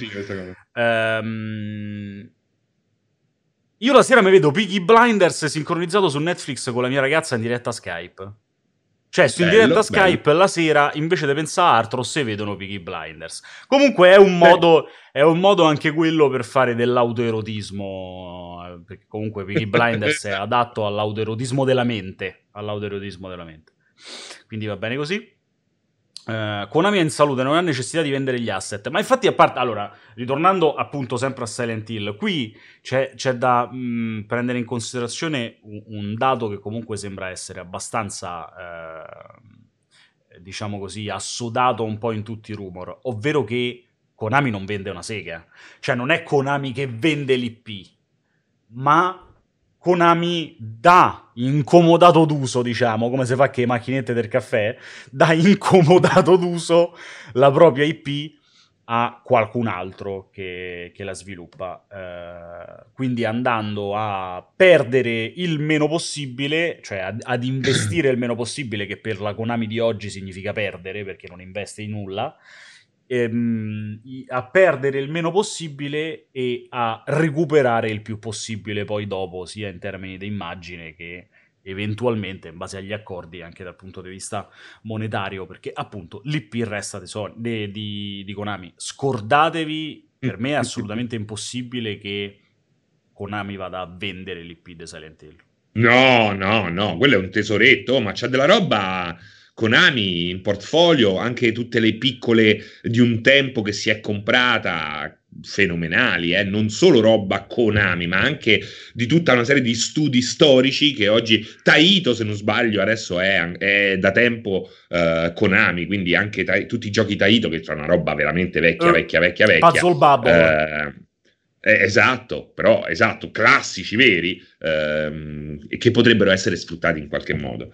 Um, io la sera mi vedo Piggy Blinders sincronizzato su Netflix con la mia ragazza in diretta Skype. Cioè, su in diretta Skype bello. la sera, invece di pensare a altro, se vedono Peaky Blinders. Comunque è un, modo, è un modo anche quello per fare dell'autoerotismo, eh, perché comunque Peaky Blinders è adatto all'autoerotismo della mente, all'autoerotismo della mente. Quindi va bene così. Uh, Konami è in salute, non ha necessità di vendere gli asset. Ma infatti, a parte, allora, ritornando appunto sempre a Silent Hill, qui c'è, c'è da mh, mm, prendere in considerazione un, un, dato che comunque sembra essere abbastanza, eh, diciamo così, assodato un po' in tutti i rumor, ovvero che Konami non vende una sega. Cioè, non è Konami che vende l'IP, ma Konami dà incomodato d'uso, diciamo, come si fa che le macchinette del caffè, dà incomodato d'uso la propria IP a qualcun altro che, che la sviluppa. Eh, quindi andando a perdere il meno possibile, cioè ad, ad investire il meno possibile, che per la Konami di oggi significa perdere, perché non investe in nulla, ehm, a perdere il meno possibile e a recuperare il più possibile poi dopo, sia in termini di immagine che eventualmente in base agli accordi anche dal punto di vista monetario perché appunto l'IP resta di, di, di Konami. Scordatevi per me è assolutamente impossibile che Konami vada a vendere l'IP di Silent Hill. No no no quello è un tesoretto ma c'è della roba Konami in portfolio, anche tutte le piccole di un tempo che si è comprata, fenomenali, eh? non solo roba Konami, ma anche di tutta una serie di studi storici che oggi Taito, se non sbaglio, adesso è, è da tempo uh, Konami, quindi anche ta- tutti i giochi Taito, che sono una roba veramente vecchia, uh, vecchia, vecchia, vecchia. Puzzle Bubble. Uh, eh, esatto, però esatto, classici veri, ehm, che potrebbero essere sfruttati in qualche modo.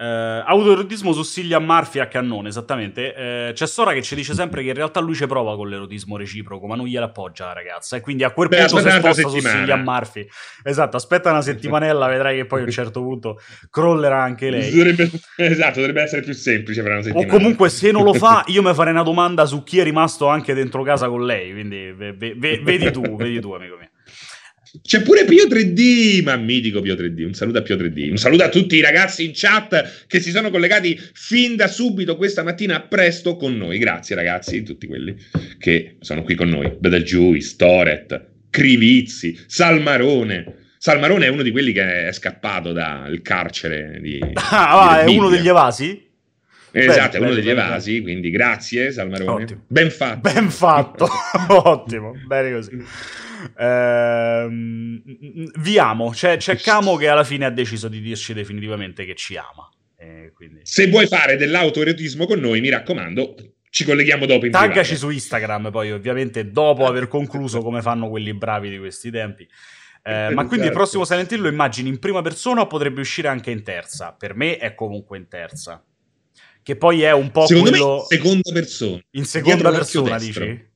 Uh, autoerotismo su Cillian Murphy a cannone, esattamente. Uh, c'è Sora che ci dice sempre che in realtà lui ci prova con l'erotismo reciproco, ma non gliela appoggia la ragazza. E quindi a quel Beh, punto si sposta su Cillian Murphy. Esatto, aspetta una settimanella, vedrai che poi a un certo punto crollerà anche lei. Dovrebbe, esatto, dovrebbe essere più semplice per una settimana. O comunque, se non lo fa, io mi farei una domanda su chi è rimasto anche dentro casa con lei. Quindi ve, ve, ve, vedi tu, vedi tu, amico mio. C'è pure Pio 3D, ma mitico Pio 3D. Un saluto a Pio 3D. Un saluto a tutti i ragazzi in chat che si sono collegati fin da subito questa mattina presto con noi. Grazie ragazzi, tutti quelli che sono qui con noi. Betelgeuse, Storet, Crivizzi, Salmarone. Salmarone è uno di quelli che è scappato dal carcere di... Ah, di è uno degli evasi? Esatto, è uno degli evasi, quindi grazie Salmarone. Ottimo. Ben fatto. Ben fatto, ottimo, bene così. Ehm, vi amo, c'è, c'è Camo che alla fine ha deciso di dirci definitivamente che ci ama. Eh, quindi... Se vuoi fare dell'autoerotismo con noi, mi raccomando, ci colleghiamo dopo in Taggaci privato. su Instagram poi ovviamente dopo aver concluso come fanno quelli bravi di questi tempi. Eh, ma quindi il Esatto. prossimo Silent Hill lo immagini in prima persona o potrebbe uscire anche in terza? Per me è comunque in terza. Che poi è un po' Secondo quello... me in seconda persona. In seconda persona, dici?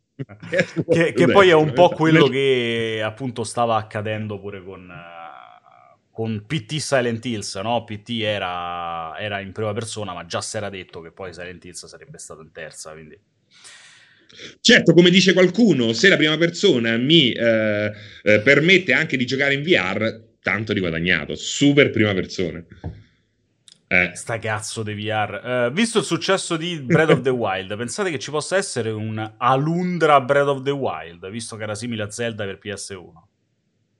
Che, che poi è un po' quello che appunto stava accadendo pure con, eh, con PT Silent Hills, no? PT era, era in prima persona, ma già si era detto che poi Silent Hills sarebbe stato in terza, quindi... Certo, come dice qualcuno, se la prima persona mi eh, eh, permette anche di giocare in VR, tanto di guadagnato. Super prima persona. Eh. Sta cazzo di VR. Eh, visto il successo di Breath of the Wild, pensate che ci possa essere un Alundra Breath of the Wild, visto che era simile a Zelda per PS1?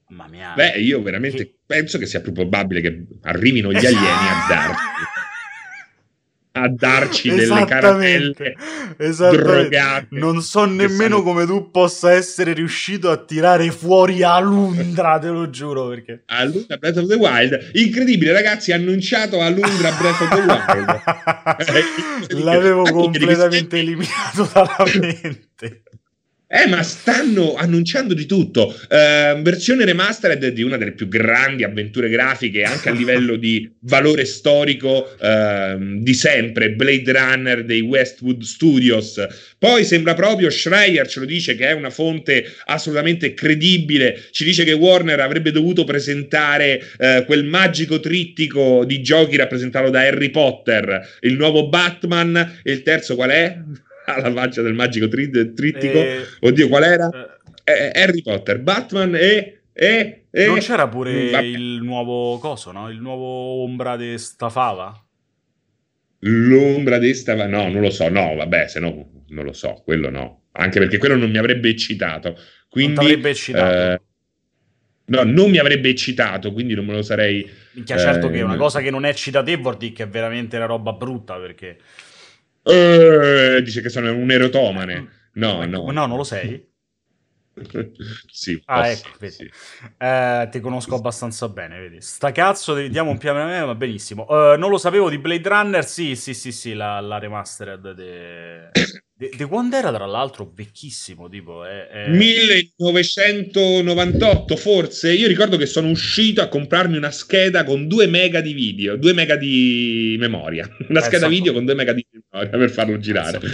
Mamma mia. Beh, io veramente Che- penso che sia più probabile che arrivino gli alieni a darci, a darci delle caramelle drogate. Non so nemmeno sanno- come tu possa essere riuscito a tirare fuori Alundra, te lo giuro, perché... Alundra Breath of the Wild. Incredibile, ragazzi, annunciato Alundra Breath of the Wild. L'avevo completamente eliminato dalla mente. Eh, ma stanno annunciando di tutto. Eh, versione remastered di una delle più grandi avventure grafiche, anche a livello di valore storico ehm, di sempre. Blade Runner dei Westwood Studios. Poi sembra proprio Schreier ce lo dice che è una fonte assolutamente credibile. Ci dice che Warner avrebbe dovuto presentare eh, quel magico trittico di giochi rappresentato da Harry Potter, il nuovo Batman. E il terzo qual è? Alla faccia del magico tri- trittico. Eh, Oddio, qual era? eh, Eh, Harry Potter, Batman e... e, e- non c'era pure Vabbè. il nuovo coso, no? Il nuovo ombra di sta fava? L'ombra d'esta... No, non lo so, no, vabbè, se no, non lo so, quello no. Anche perché quello non mi avrebbe eccitato. Quindi, non t'avrebbe eccitato. eh, no, non mi avrebbe eccitato, quindi non me lo sarei... Minchia, certo eh, che una cosa che non eccita te vuol dire che è veramente una roba brutta, perché... Eh, dice che sono un erotomane. No, no. No, non lo sei? sì, Ah, po' ecco, sì, vedi. sì. Eh, ti conosco abbastanza bene, vedi. Sta cazzo, di- diamo un piano a me, va benissimo. Eh, non lo sapevo di Blade Runner, sì, sì, sì, sì, la, la remastered di quando era, tra l'altro, vecchissimo, tipo... È, è- 1998 forse. Io ricordo che sono uscito a comprarmi una scheda con 2 mega di video 2 mega di memoria. Una Pensa scheda po'. video con 2 mega di memoria per farlo girare.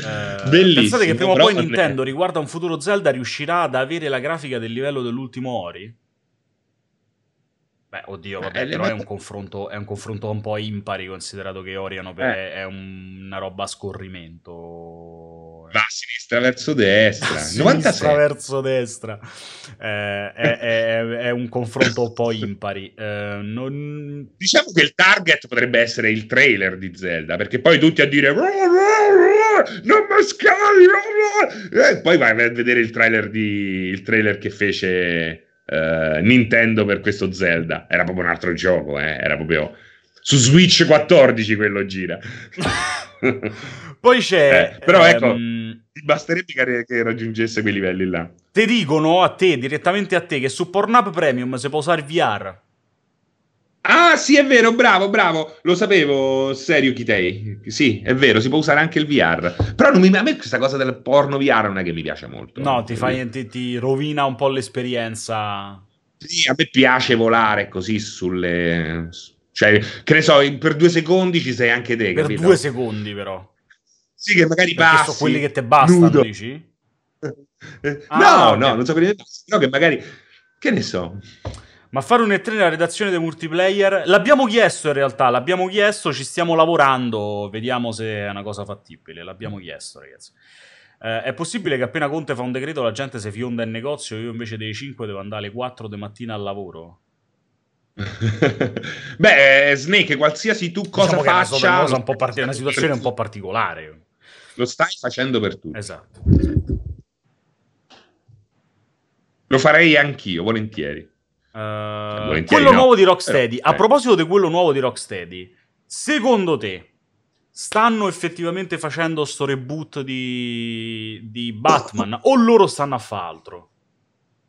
Eh, bellissimo Pensate che prima o poi Nintendo, riguardo a un futuro Zelda, riuscirà ad avere la grafica del livello dell'ultimo Ori? Beh, oddio, Eh, vabbè, le però è un, confronto, è un confronto un po' impari, considerato che Ori è, un- Eh. è un- una roba a scorrimento. va a sinistra verso destra A sinistra 96 verso destra. Eh, è, è- è un confronto un po' impari. Eh, non... diciamo che il target potrebbe essere il trailer di Zelda perché poi tutti a dire "Rah, rah, rah, non mi rah". e poi vai a vedere il trailer, di, il trailer che fece eh, Nintendo per questo Zelda. Era proprio un altro gioco eh, era proprio su Switch 14 quello gira. Poi c'è... Eh, però ecco- ehm, basterebbe che, che raggiungesse quei livelli là. Ti dicono a te, direttamente a te, che su Pornhub Premium si può usare VR. Ah, sì, è vero, bravo, bravo. Lo sapevo, serio Kitei. Sì, è vero, si può usare anche il VR. Però non mi- a me questa cosa del porno VR non è che mi piace molto. No, ti, fai, ti, ti rovina un po' l'esperienza. Sì, a me piace volare così sulle... Cioè, che ne so, per due secondi ci sei anche te, Per capito? due secondi, però. Sì, che magari Perché passi... sono quelli che te bastano, nudo. dici? Ah, no, ok. no, non so quelli che passi, però che magari... Che ne so... Ma fare un E3 nella redazione dei multiplayer l'abbiamo chiesto in realtà, l'abbiamo chiesto, ci stiamo lavorando, vediamo se è una cosa fattibile, l'abbiamo chiesto ragazzi. Eh, è possibile che appena Conte fa un decreto la gente si fionda in negozio io invece delle 5 devo andare alle 4 di mattina al lavoro? Beh, Snake, qualsiasi tu cosa diciamo che è una, faccia... un parti- una situazione un po' particolare. Lo stai facendo per tutti. Esatto. esatto. Lo farei anch'io, volentieri. Eh, quello no, nuovo di Rocksteady. però, A eh. proposito di quello nuovo di Rocksteady, secondo te stanno effettivamente facendo sto reboot di, di Batman o loro stanno a fare altro?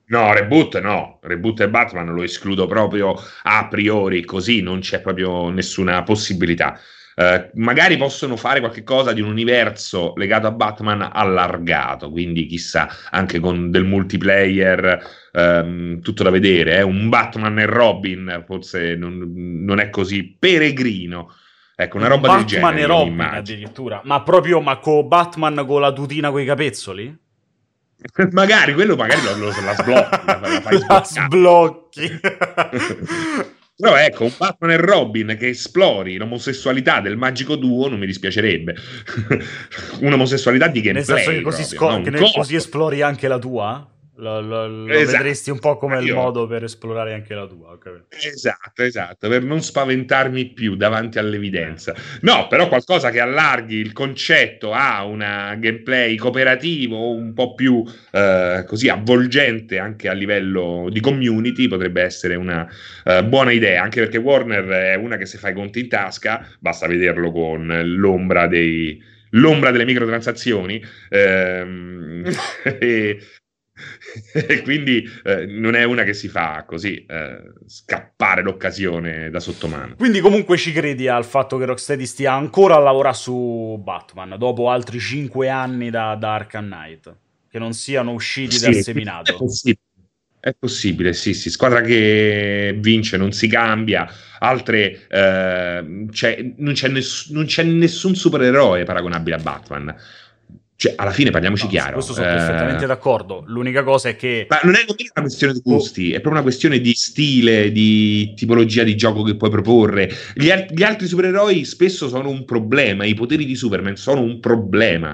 No, reboot no. Reboot e Batman lo escludo proprio a priori, così non c'è proprio nessuna possibilità. Uh, magari possono fare qualcosa di un universo legato a Batman allargato, quindi chissà, anche con del multiplayer, um, tutto da vedere. Eh? Un Batman e Robin forse non, non è così peregrino. Ecco, una roba Batman del genere. e Robin addirittura. Ma proprio, ma con Batman con la tutina con i capezzoli? magari quello magari lo, lo, la sblocchi. la, la, la sblocchi. Però ecco, un Batman e Robin che esplori l'omosessualità del magico duo non mi dispiacerebbe. Un'omosessualità di gameplay. Nel senso che così, proprio, sco- che così esplori anche la tua? Lo, lo, lo esatto. vedresti un po' come Io... il modo per esplorare anche la tua. Okay. Esatto, esatto, per non spaventarmi più davanti all'evidenza. No, però qualcosa che allarghi il concetto a una gameplay cooperativo un po' più eh, così avvolgente anche a livello di community potrebbe essere una uh, buona idea, anche perché Warner è una che se fa i conti in tasca, basta vederlo con l'ombra dei l'ombra delle microtransazioni ehm, e quindi eh, non è una che si fa così eh, scappare l'occasione da sottomano. Quindi comunque ci credi al fatto che Rocksteady stia ancora a lavorare su Batman dopo altri 5 anni da, da Arkham Knight, che non siano usciti sì, dal seminato. È possibile. È possibile, sì, sì. Squadra che vince, non si cambia. Altre, eh, c'è, non, c'è ness- non, c'è nessun supereroe paragonabile a Batman. Cioè, alla fine parliamoci no, chiaro. Questo sono eh... perfettamente d'accordo. L'unica cosa è che. Ma non è una questione di gusti, oh. è proprio una questione di stile, di tipologia di gioco che puoi proporre. Gli, al- gli altri supereroi spesso sono un problema. I poteri di Superman sono un problema.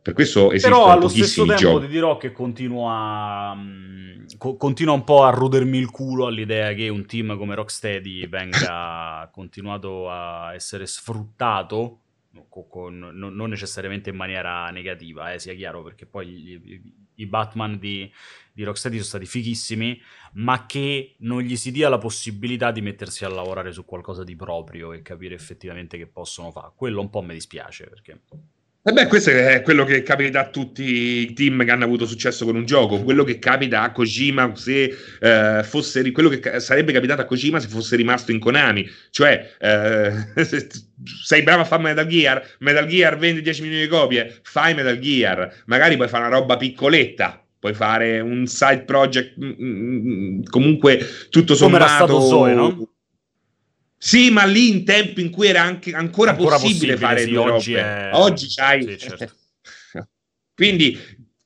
Per questo esistono Però allo stesso tempo giochi. ti dirò che continua, co- continua un po' a rudermi il culo all'idea che un team come Rocksteady venga continuato a essere sfruttato con, non, non, necessariamente in maniera negativa, eh, sia chiaro, perché poi i Batman di, di, Rocksteady sono stati fighissimi, ma che non gli si dia la possibilità di mettersi a lavorare su qualcosa di proprio e capire effettivamente che possono fare. Quello un po' mi dispiace, perché... E beh, questo è quello che capita a tutti i team che hanno avuto successo con un gioco, quello che capita a Kojima se eh, fosse quello che sarebbe capitato a Kojima se fosse rimasto in Konami, cioè eh, sei bravo a fare Metal Gear, Metal Gear vende 10 milioni di copie, fai Metal Gear, magari puoi fare una roba piccoletta, puoi fare un side project mm, mm, mm comunque tutto sommato come era stato Zoe, no? Sì, ma lì in tempi in cui era anche, ancora, ancora possibile, possibile, fare sì, due oggi robe. È... Oggi c'hai... Sì, certo. Quindi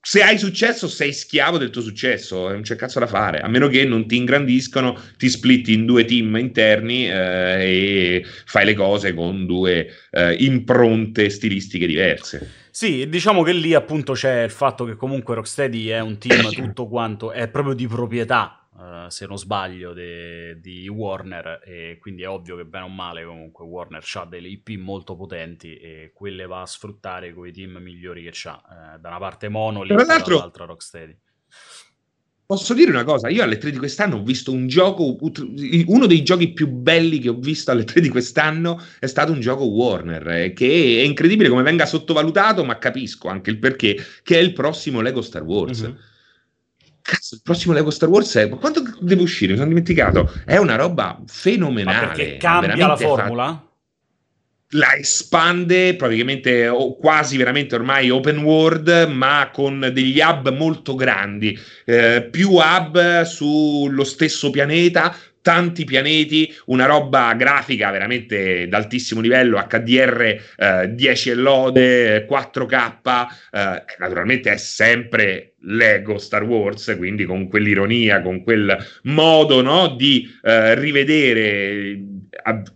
se hai successo sei schiavo del tuo successo, non c'è cazzo da fare, a meno che non ti ingrandiscono, ti splitti in due team interni eh, e fai le cose con due eh, impronte stilistiche diverse. Sì, diciamo che lì appunto c'è il fatto che comunque Rocksteady è un team tutto quanto, è proprio di proprietà Uh, se non sbaglio, de, di Warner, e quindi è ovvio che bene o male comunque Warner ha delle IP molto potenti e quelle va a sfruttare con i team migliori che ha. Uh, da una parte Monolith, dall'altra Rocksteady. Posso dire una cosa? Io alle 3 di quest'anno ho visto un gioco, uno dei giochi più belli che ho visto alle 3 di quest'anno è stato un gioco Warner, eh, che è incredibile come venga sottovalutato, ma capisco anche il perché, che è il prossimo Lego Star Wars. Mm-hmm Cazzo, il prossimo Lego Star Wars è. Quanto deve uscire? Mi sono dimenticato. È una roba fenomenale. Ma perché cambia la formula? Fa... La espande praticamente o quasi veramente ormai open world, ma con degli hub molto grandi. Eh, più hub sullo stesso pianeta, tanti pianeti, una roba grafica veramente d'altissimo livello, HDR eh, 10 e lode, 4K, eh, naturalmente è sempre Lego Star Wars, quindi con quell'ironia, con quel modo no, di eh, rivedere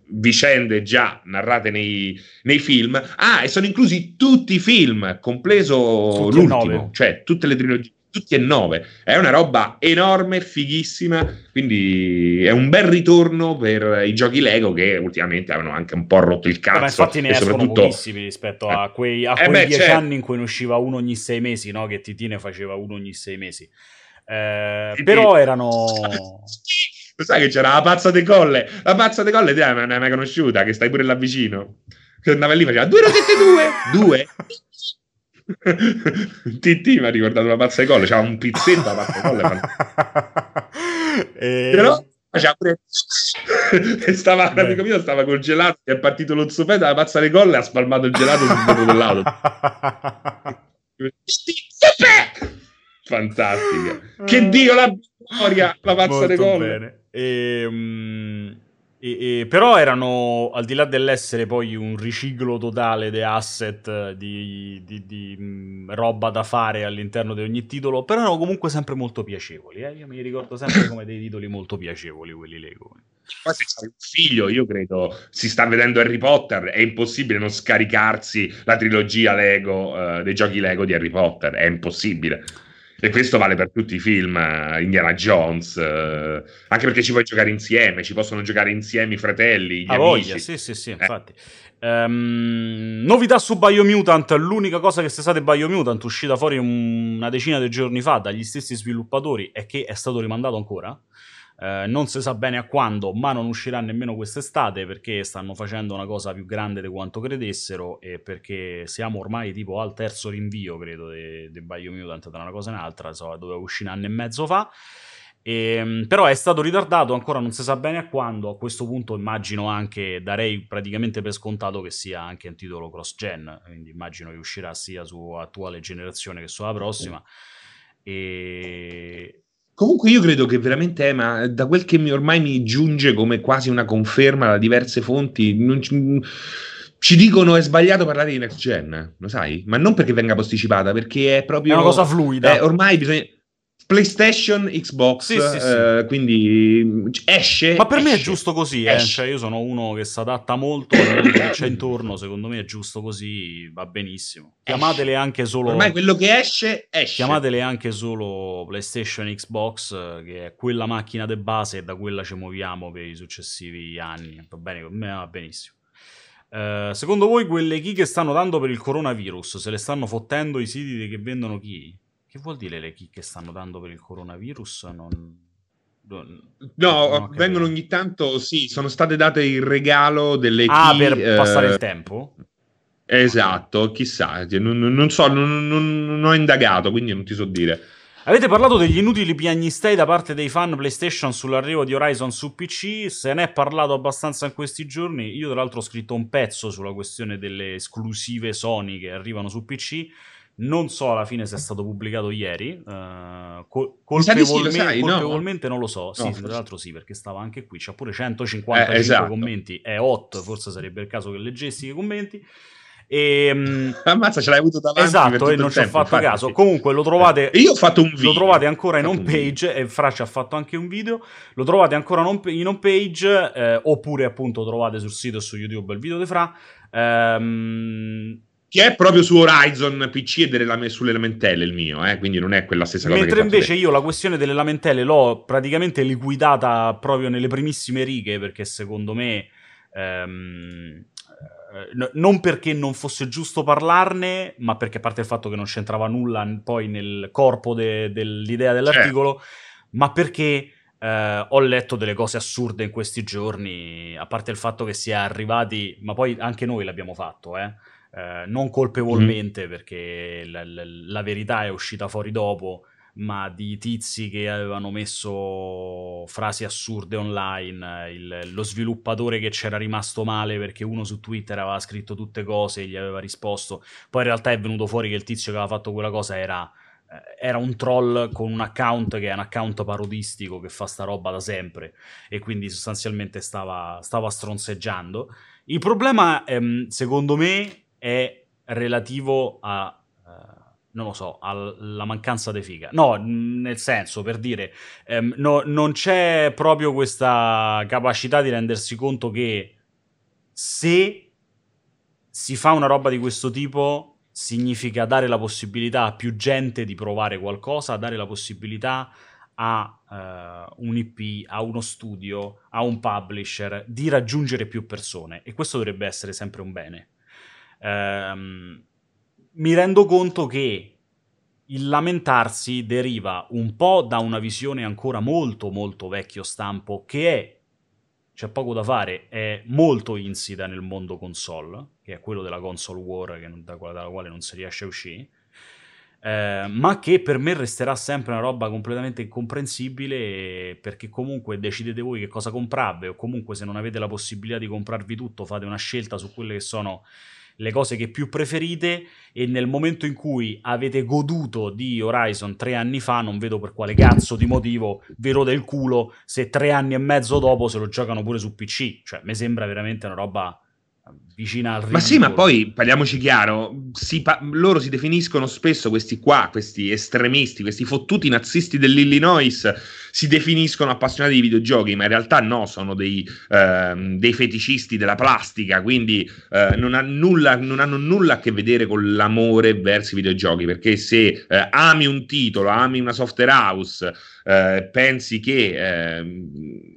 vicende già narrate nei, nei, film. Ah, e sono inclusi tutti i film, compreso tutti l'ultimo, cioè tutte le trilogie tutti e nove. È una roba enorme, fighissima, quindi è un bel ritorno per i giochi Lego che ultimamente avevano anche un po' rotto il cazzo. Ma infatti ne escono soprattutto... pochissimi rispetto a quei, a eh quei beh, dieci certo. anni in cui ne usciva uno ogni sei mesi, no? Che TT ne faceva uno ogni sei mesi. Eh, però erano... Lo sai che c'era la pazza de colle? La pazza de colle, te non l'hai mai conosciuta, che stai pure là vicino. Che andava lì e faceva 2 rosette 2, 2. TT mi ha ricordato la pazza di colle, c'era un pizzetto la pazza di colle. e... Però faceva pure... e stava, l'amico mio stava congelato, è partito lo zopetto, la pazza le colle e ha spalmato il gelato sul vetro dell'auto. Fantastica. Che Dio la vittoria, la pazza le colle. bene. Ehm, e- e- però erano, al di là dell'essere poi un riciclo totale di asset, di, di- di, mh, roba da fare all'interno di ogni titolo, però erano comunque sempre molto piacevoli. eh. Io mi ricordo sempre come dei titoli molto piacevoli quelli Lego. Poi se c'hai un figlio, io credo, si sta vedendo Harry Potter, è impossibile non scaricarsi la trilogia Lego, eh, dei giochi Lego di Harry Potter, è impossibile. E questo vale per tutti i film, eh, Indiana Jones, eh, anche perché ci vuoi giocare insieme, ci possono giocare insieme i fratelli, gli A amici. voglia, sì, sì, sì, infatti. Ehm, novità su Biomutant, l'unica cosa che sa di Biomutant, uscita fuori un- una decina di giorni fa dagli stessi sviluppatori, è che è stato rimandato ancora. Eh, non si sa bene a quando, ma non uscirà nemmeno quest'estate perché stanno facendo una cosa più grande di quanto credessero e perché siamo ormai tipo al terzo rinvio, credo, di Biomutant tra una cosa e un'altra, so, doveva uscire un anno e mezzo fa. Ehm, però è stato ritardato, ancora non si sa bene a quando. A questo punto immagino anche, darei praticamente per scontato che sia anche un titolo cross-gen, quindi immagino che uscirà sia su attuale generazione che sulla prossima. E... Comunque io credo che veramente, ma da quel che mi, ormai mi giunge come quasi una conferma da diverse fonti, ci, ci dicono è sbagliato parlare di next gen, lo sai? Ma non perché venga posticipata, perché è proprio... È una cosa fluida. eh, ormai bisogna... PlayStation, Xbox, Sì, sì, sì. eh, quindi esce. Ma per me è esce. giusto così, eh. Esce. Cioè, io sono uno che si adatta molto al che c'è intorno, secondo me è giusto così, va benissimo. Chiamatele anche solo... Ormai quello che esce, esce. Chiamatele anche solo PlayStation Xbox, che è quella macchina de base e da quella ci muoviamo per i successivi anni. Va bene, con me va benissimo. Eh, secondo voi quelle key che stanno dando per il coronavirus, se le stanno fottendo i siti che vendono key? Che vuol dire le key che stanno dando per il coronavirus? Non... non- No, non vengono ogni tanto, sì, sono state date il regalo delle Ah, key, per eh, passare il tempo? Esatto, chissà, cioè, non, non- non so, non, non- non ho indagato, quindi non ti so dire. Avete parlato degli inutili piagnistei da parte dei fan PlayStation sull'arrivo di Horizon su PC? Se ne è parlato abbastanza in questi giorni. Io, tra l'altro, ho scritto un pezzo sulla questione delle esclusive Sony che arrivano su PC. Non so alla fine se è stato pubblicato ieri. eh, col- di sì, colpevolme- sai, no? colpevolmente non lo so. Sì, No, tra forse- l'altro sì, perché stava anche qui. C'ha pure 155 Eh, esatto. commenti. È hot, forse sarebbe il caso che leggessi i commenti. E, Ammazza, ce l'hai avuto davanti esatto, e non ci ho fatto infatti, caso. Comunque lo trovate. E io ho fatto un video. Lo trovate ancora in home page e Fra ci ha fatto anche un video. Lo trovate ancora in home- in home page eh, oppure appunto trovate sul sito e su YouTube il video di Fra. Ehm, Che è proprio su Horizon PC e delle sulle lamentele il mio, eh, quindi non è quella stessa cosa mentre invece io la questione delle lamentele l'ho praticamente liquidata proprio nelle primissime righe perché secondo me ehm, eh, non perché non fosse giusto parlarne, ma perché a parte il fatto che non c'entrava nulla poi nel corpo de- dell'idea dell'articolo, ma perché eh, ho letto delle cose assurde in questi giorni, a parte il fatto che si è arrivati, ma poi anche noi l'abbiamo fatto, eh, eh, non colpevolmente perché la, la- la verità è uscita fuori dopo, ma di tizi che avevano messo frasi assurde online, il- lo sviluppatore che c'era rimasto male perché uno su Twitter aveva scritto tutte cose e gli aveva risposto, poi in realtà è venuto fuori che il tizio che aveva fatto quella cosa era eh, era un troll con un account che è un account parodistico che fa sta roba da sempre e quindi sostanzialmente stava, stava stronzeggiando. Il problema, ehm, secondo me, è relativo a, eh, non lo so, alla mancanza di figa. No, nel senso, per dire, ehm, no- non c'è proprio questa capacità di rendersi conto che se si fa una roba di questo tipo significa dare la possibilità a più gente di provare qualcosa, dare la possibilità a eh, un IP, a uno studio, a un publisher di raggiungere più persone e questo dovrebbe essere sempre un bene. Ehm, mi rendo conto che il lamentarsi deriva un po' da una visione ancora molto molto vecchio stampo che è c'è poco da fare, è molto insita nel mondo console, che è quello della console war che da dalla quale non si riesce a uscire. eh, ma che per me resterà sempre una roba completamente incomprensibile perché comunque decidete voi che cosa comprarvi o comunque se non avete la possibilità di comprarvi tutto fate una scelta su quelle che sono le cose che più preferite e nel momento in cui avete goduto di Horizon tre anni fa non vedo per quale cazzo di motivo vi rode il culo se tre anni e mezzo dopo se lo giocano pure su PC cioè mi sembra veramente una roba vicina al ridicolo. Ma sì, ma poi parliamoci chiaro, si pa- loro si definiscono spesso questi qua, questi estremisti, questi fottuti nazisti dell'Illinois, si definiscono appassionati di videogiochi, ma in realtà no, sono dei, eh, dei feticisti della plastica, quindi eh, non, ha nulla, non, hanno nulla a che vedere con l'amore verso i videogiochi, perché se eh, ami un titolo, ami una software house, eh, pensi che ehm,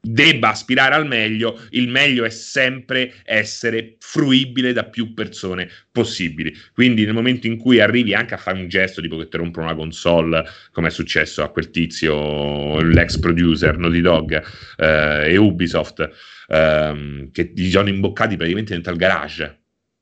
debba aspirare al meglio, il meglio è sempre essere fruibile da più persone possibili. Quindi nel momento in cui arrivi anche a fare un gesto tipo che ti rompono una console, come è successo a quel tizio, l'ex producer Naughty Dog eh, e Ubisoft, ehm, che gli sono imboccati praticamente dentro al garage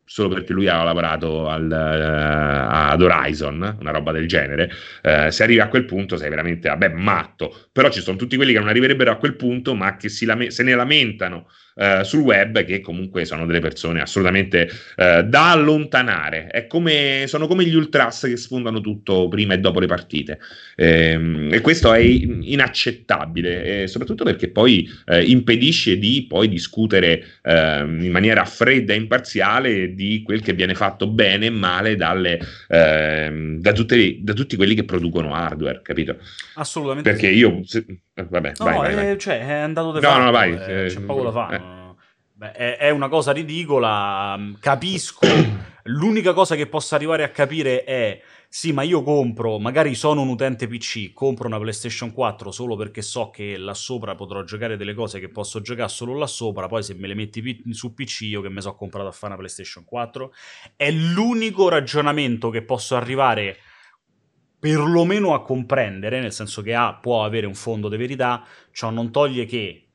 solo perché lui aveva lavorato al, uh, ad Horizon, una roba del genere, uh, se arrivi a quel punto sei veramente, vabbè, matto. Però ci sono tutti quelli che non arriverebbero a quel punto, ma che lame- se ne lamentano uh, sul web, che comunque sono delle persone assolutamente da allontanare. Come, sono come gli ultras che sfondano tutto prima e dopo le partite. Ehm, e questo è inaccettabile, soprattutto perché poi impedisce di poi discutere ehm, in maniera fredda e imparziale di quel che viene fatto bene e male dalle, ehm, da, tutte, da, tutti quelli che producono hardware, capito? Assolutamente. Perché sì. io... Se, eh, vabbè, no, vai, no, vai, vai. Cioè, è andato de No, fatto, no, vai. Eh, Eh, c'è poco da fare. eh. Beh, è, è una cosa ridicola, capisco. L'unica cosa che posso arrivare a capire è sì, ma io compro, magari sono un utente PC, compro una PlayStation 4 solo perché so che là sopra potrò giocare delle cose che posso giocare solo là sopra, poi se me le metti su PC io che mi sono comprato a fare una PlayStation 4, è l'unico ragionamento che posso arrivare perlomeno a comprendere, nel senso che A può avere un fondo di verità, ciò non toglie che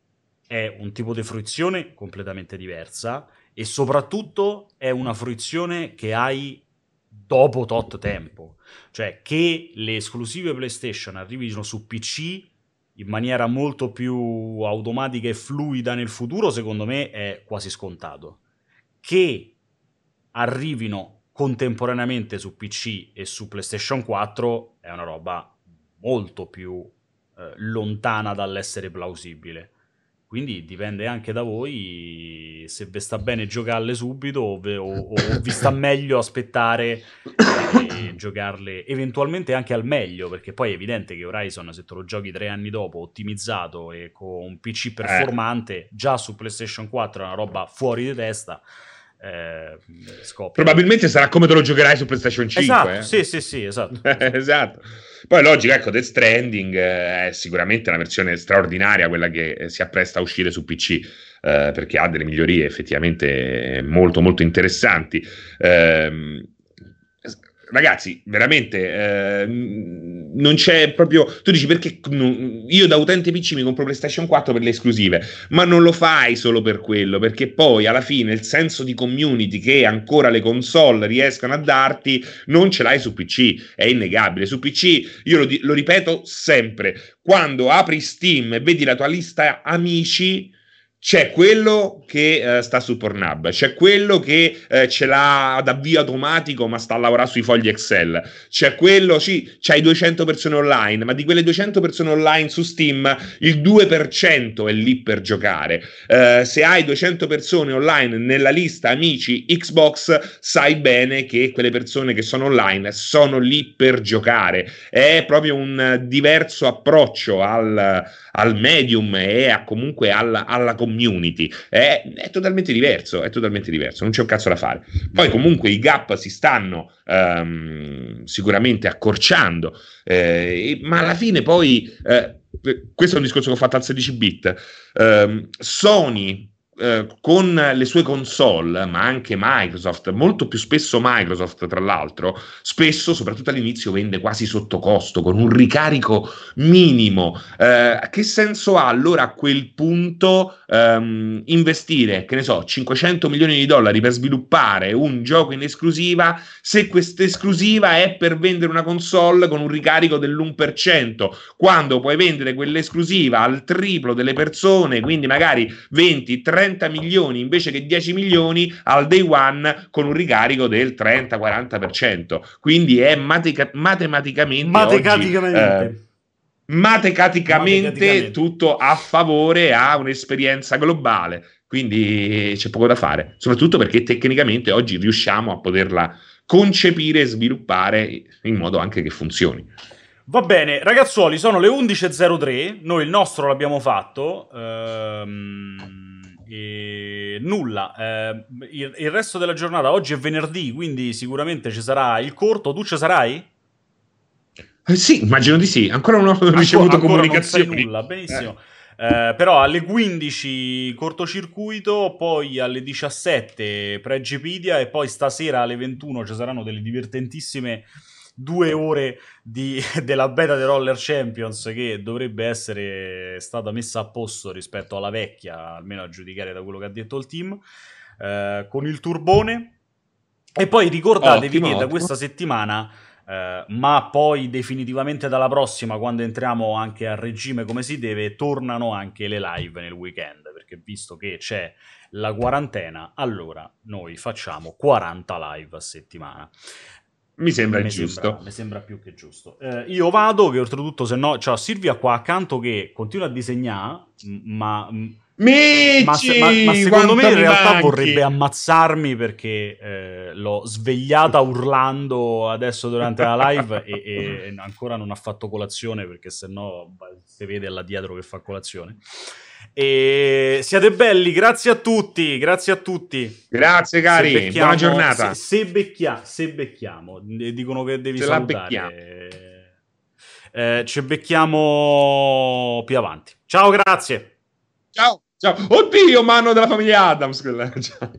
è un tipo di fruizione completamente diversa e soprattutto è una fruizione che hai dopo tot tempo. Cioè che le esclusive PlayStation arrivino su PC in maniera molto più automatica e fluida nel futuro, secondo me è quasi scontato. Che arrivino contemporaneamente su PC e su PlayStation 4 è una roba molto più eh, lontana dall'essere plausibile. Quindi dipende anche da voi se vi sta bene giocarle subito o, ve- o- o vi sta meglio aspettare e giocarle eventualmente anche al meglio, perché poi è evidente che Horizon se te lo giochi tre anni dopo, ottimizzato e con un PC performante, già su PlayStation 4 è una roba fuori di testa. Eh, scoppia. Probabilmente sarà come te lo giocherai su PlayStation 5. Esatto, eh. sì, sì, sì, esatto. esatto. Poi logico, ecco, Death Stranding eh, è sicuramente una versione straordinaria, quella che eh, si appresta a uscire su PC, eh, perché ha delle migliorie effettivamente molto molto interessanti. Ehm, ragazzi, veramente eh, non c'è proprio. Tu dici perché io da utente PC mi compro PlayStation 4 per le esclusive, ma non lo fai solo per quello, perché poi alla fine il senso di community che ancora le console riescono a darti non ce l'hai su PC, è innegabile. Su PC, io lo, lo ripeto sempre, quando apri Steam e vedi la tua lista amici c'è quello che uh, sta su Pornhub, c'è quello che uh, ce l'ha ad avvio automatico ma sta a lavorare sui fogli Excel, c'è quello, sì, c'hai 200 persone online, ma di quelle 200 persone online su Steam il 2% è lì per giocare. Uh, se hai 200 persone online nella lista amici Xbox, sai bene che quelle persone che sono online sono lì per giocare. È proprio un diverso approccio al, al medium e a, comunque alla, alla community è, è, totalmente diverso, è totalmente diverso, non c'è un cazzo da fare. Poi comunque i gap si stanno um, sicuramente accorciando, eh, ma alla fine poi, eh, questo è un discorso che ho fatto al 16 bit, um, Sony eh, con le sue console, ma anche Microsoft, molto più spesso Microsoft tra l'altro, spesso, soprattutto all'inizio, vende quasi sotto costo, con un ricarico minimo. Eh, che senso ha allora a quel punto ehm, investire, che ne so, 500 milioni di dollari per sviluppare un gioco in esclusiva se questa esclusiva è per vendere una console con un ricarico dell'1%, quando puoi vendere quell'esclusiva al triplo delle persone, quindi magari 20-30 milioni invece che 10 milioni al day one con un ricarico del 30-40%. Quindi è matica- matematicamente, matematicamente. Oggi, eh, matematicamente tutto a favore a un'esperienza globale. Quindi c'è poco da fare, soprattutto perché tecnicamente oggi riusciamo a poterla concepire e sviluppare in modo anche che funzioni. Va bene, ragazzuoli, sono le 11.03, noi il nostro l'abbiamo fatto. Ehm, e nulla, eh, il, il, resto della giornata, oggi è venerdì, quindi sicuramente ci sarà il corto. Tu ci sarai? Eh sì, immagino di sì. Ancora non ho ancora, ricevuto ancora comunicazioni. Nulla, benissimo. Eh. Eh, però alle 15 cortocircuito, poi alle 17 Pregipedia e poi stasera alle 21 ci saranno delle divertentissime due ore di, della beta dei Roller Champions che dovrebbe essere stata messa a posto rispetto alla vecchia, almeno a giudicare da quello che ha detto il team, eh, con il turbone. E poi ricordatevi ottimo, che da questa settimana, eh, ma poi definitivamente dalla prossima, quando entriamo anche a regime come si deve, tornano anche le live nel weekend, perché visto che c'è la quarantena, allora noi facciamo 40 live a settimana. Mi sembra mi giusto. Sembra, mi sembra più che giusto. Eh, io vado, che oltretutto, se no, cioè, Silvia qua accanto che continua a disegnare, ma. Mici, ma, se, ma, ma secondo me in realtà manchi. vorrebbe ammazzarmi perché eh, l'ho svegliata urlando adesso durante la live e, e, ancora non ha fatto colazione perché se no si vede là dietro che fa colazione. E siate belli, grazie a tutti, grazie a tutti. Grazie cari, buona giornata. Se, se, becchia, se, becchiamo, dicono che devi se salutare. Eh, ci becchiamo più avanti. Ciao, grazie. Ciao, ciao. Oddio, mano della famiglia Adams. Ciao.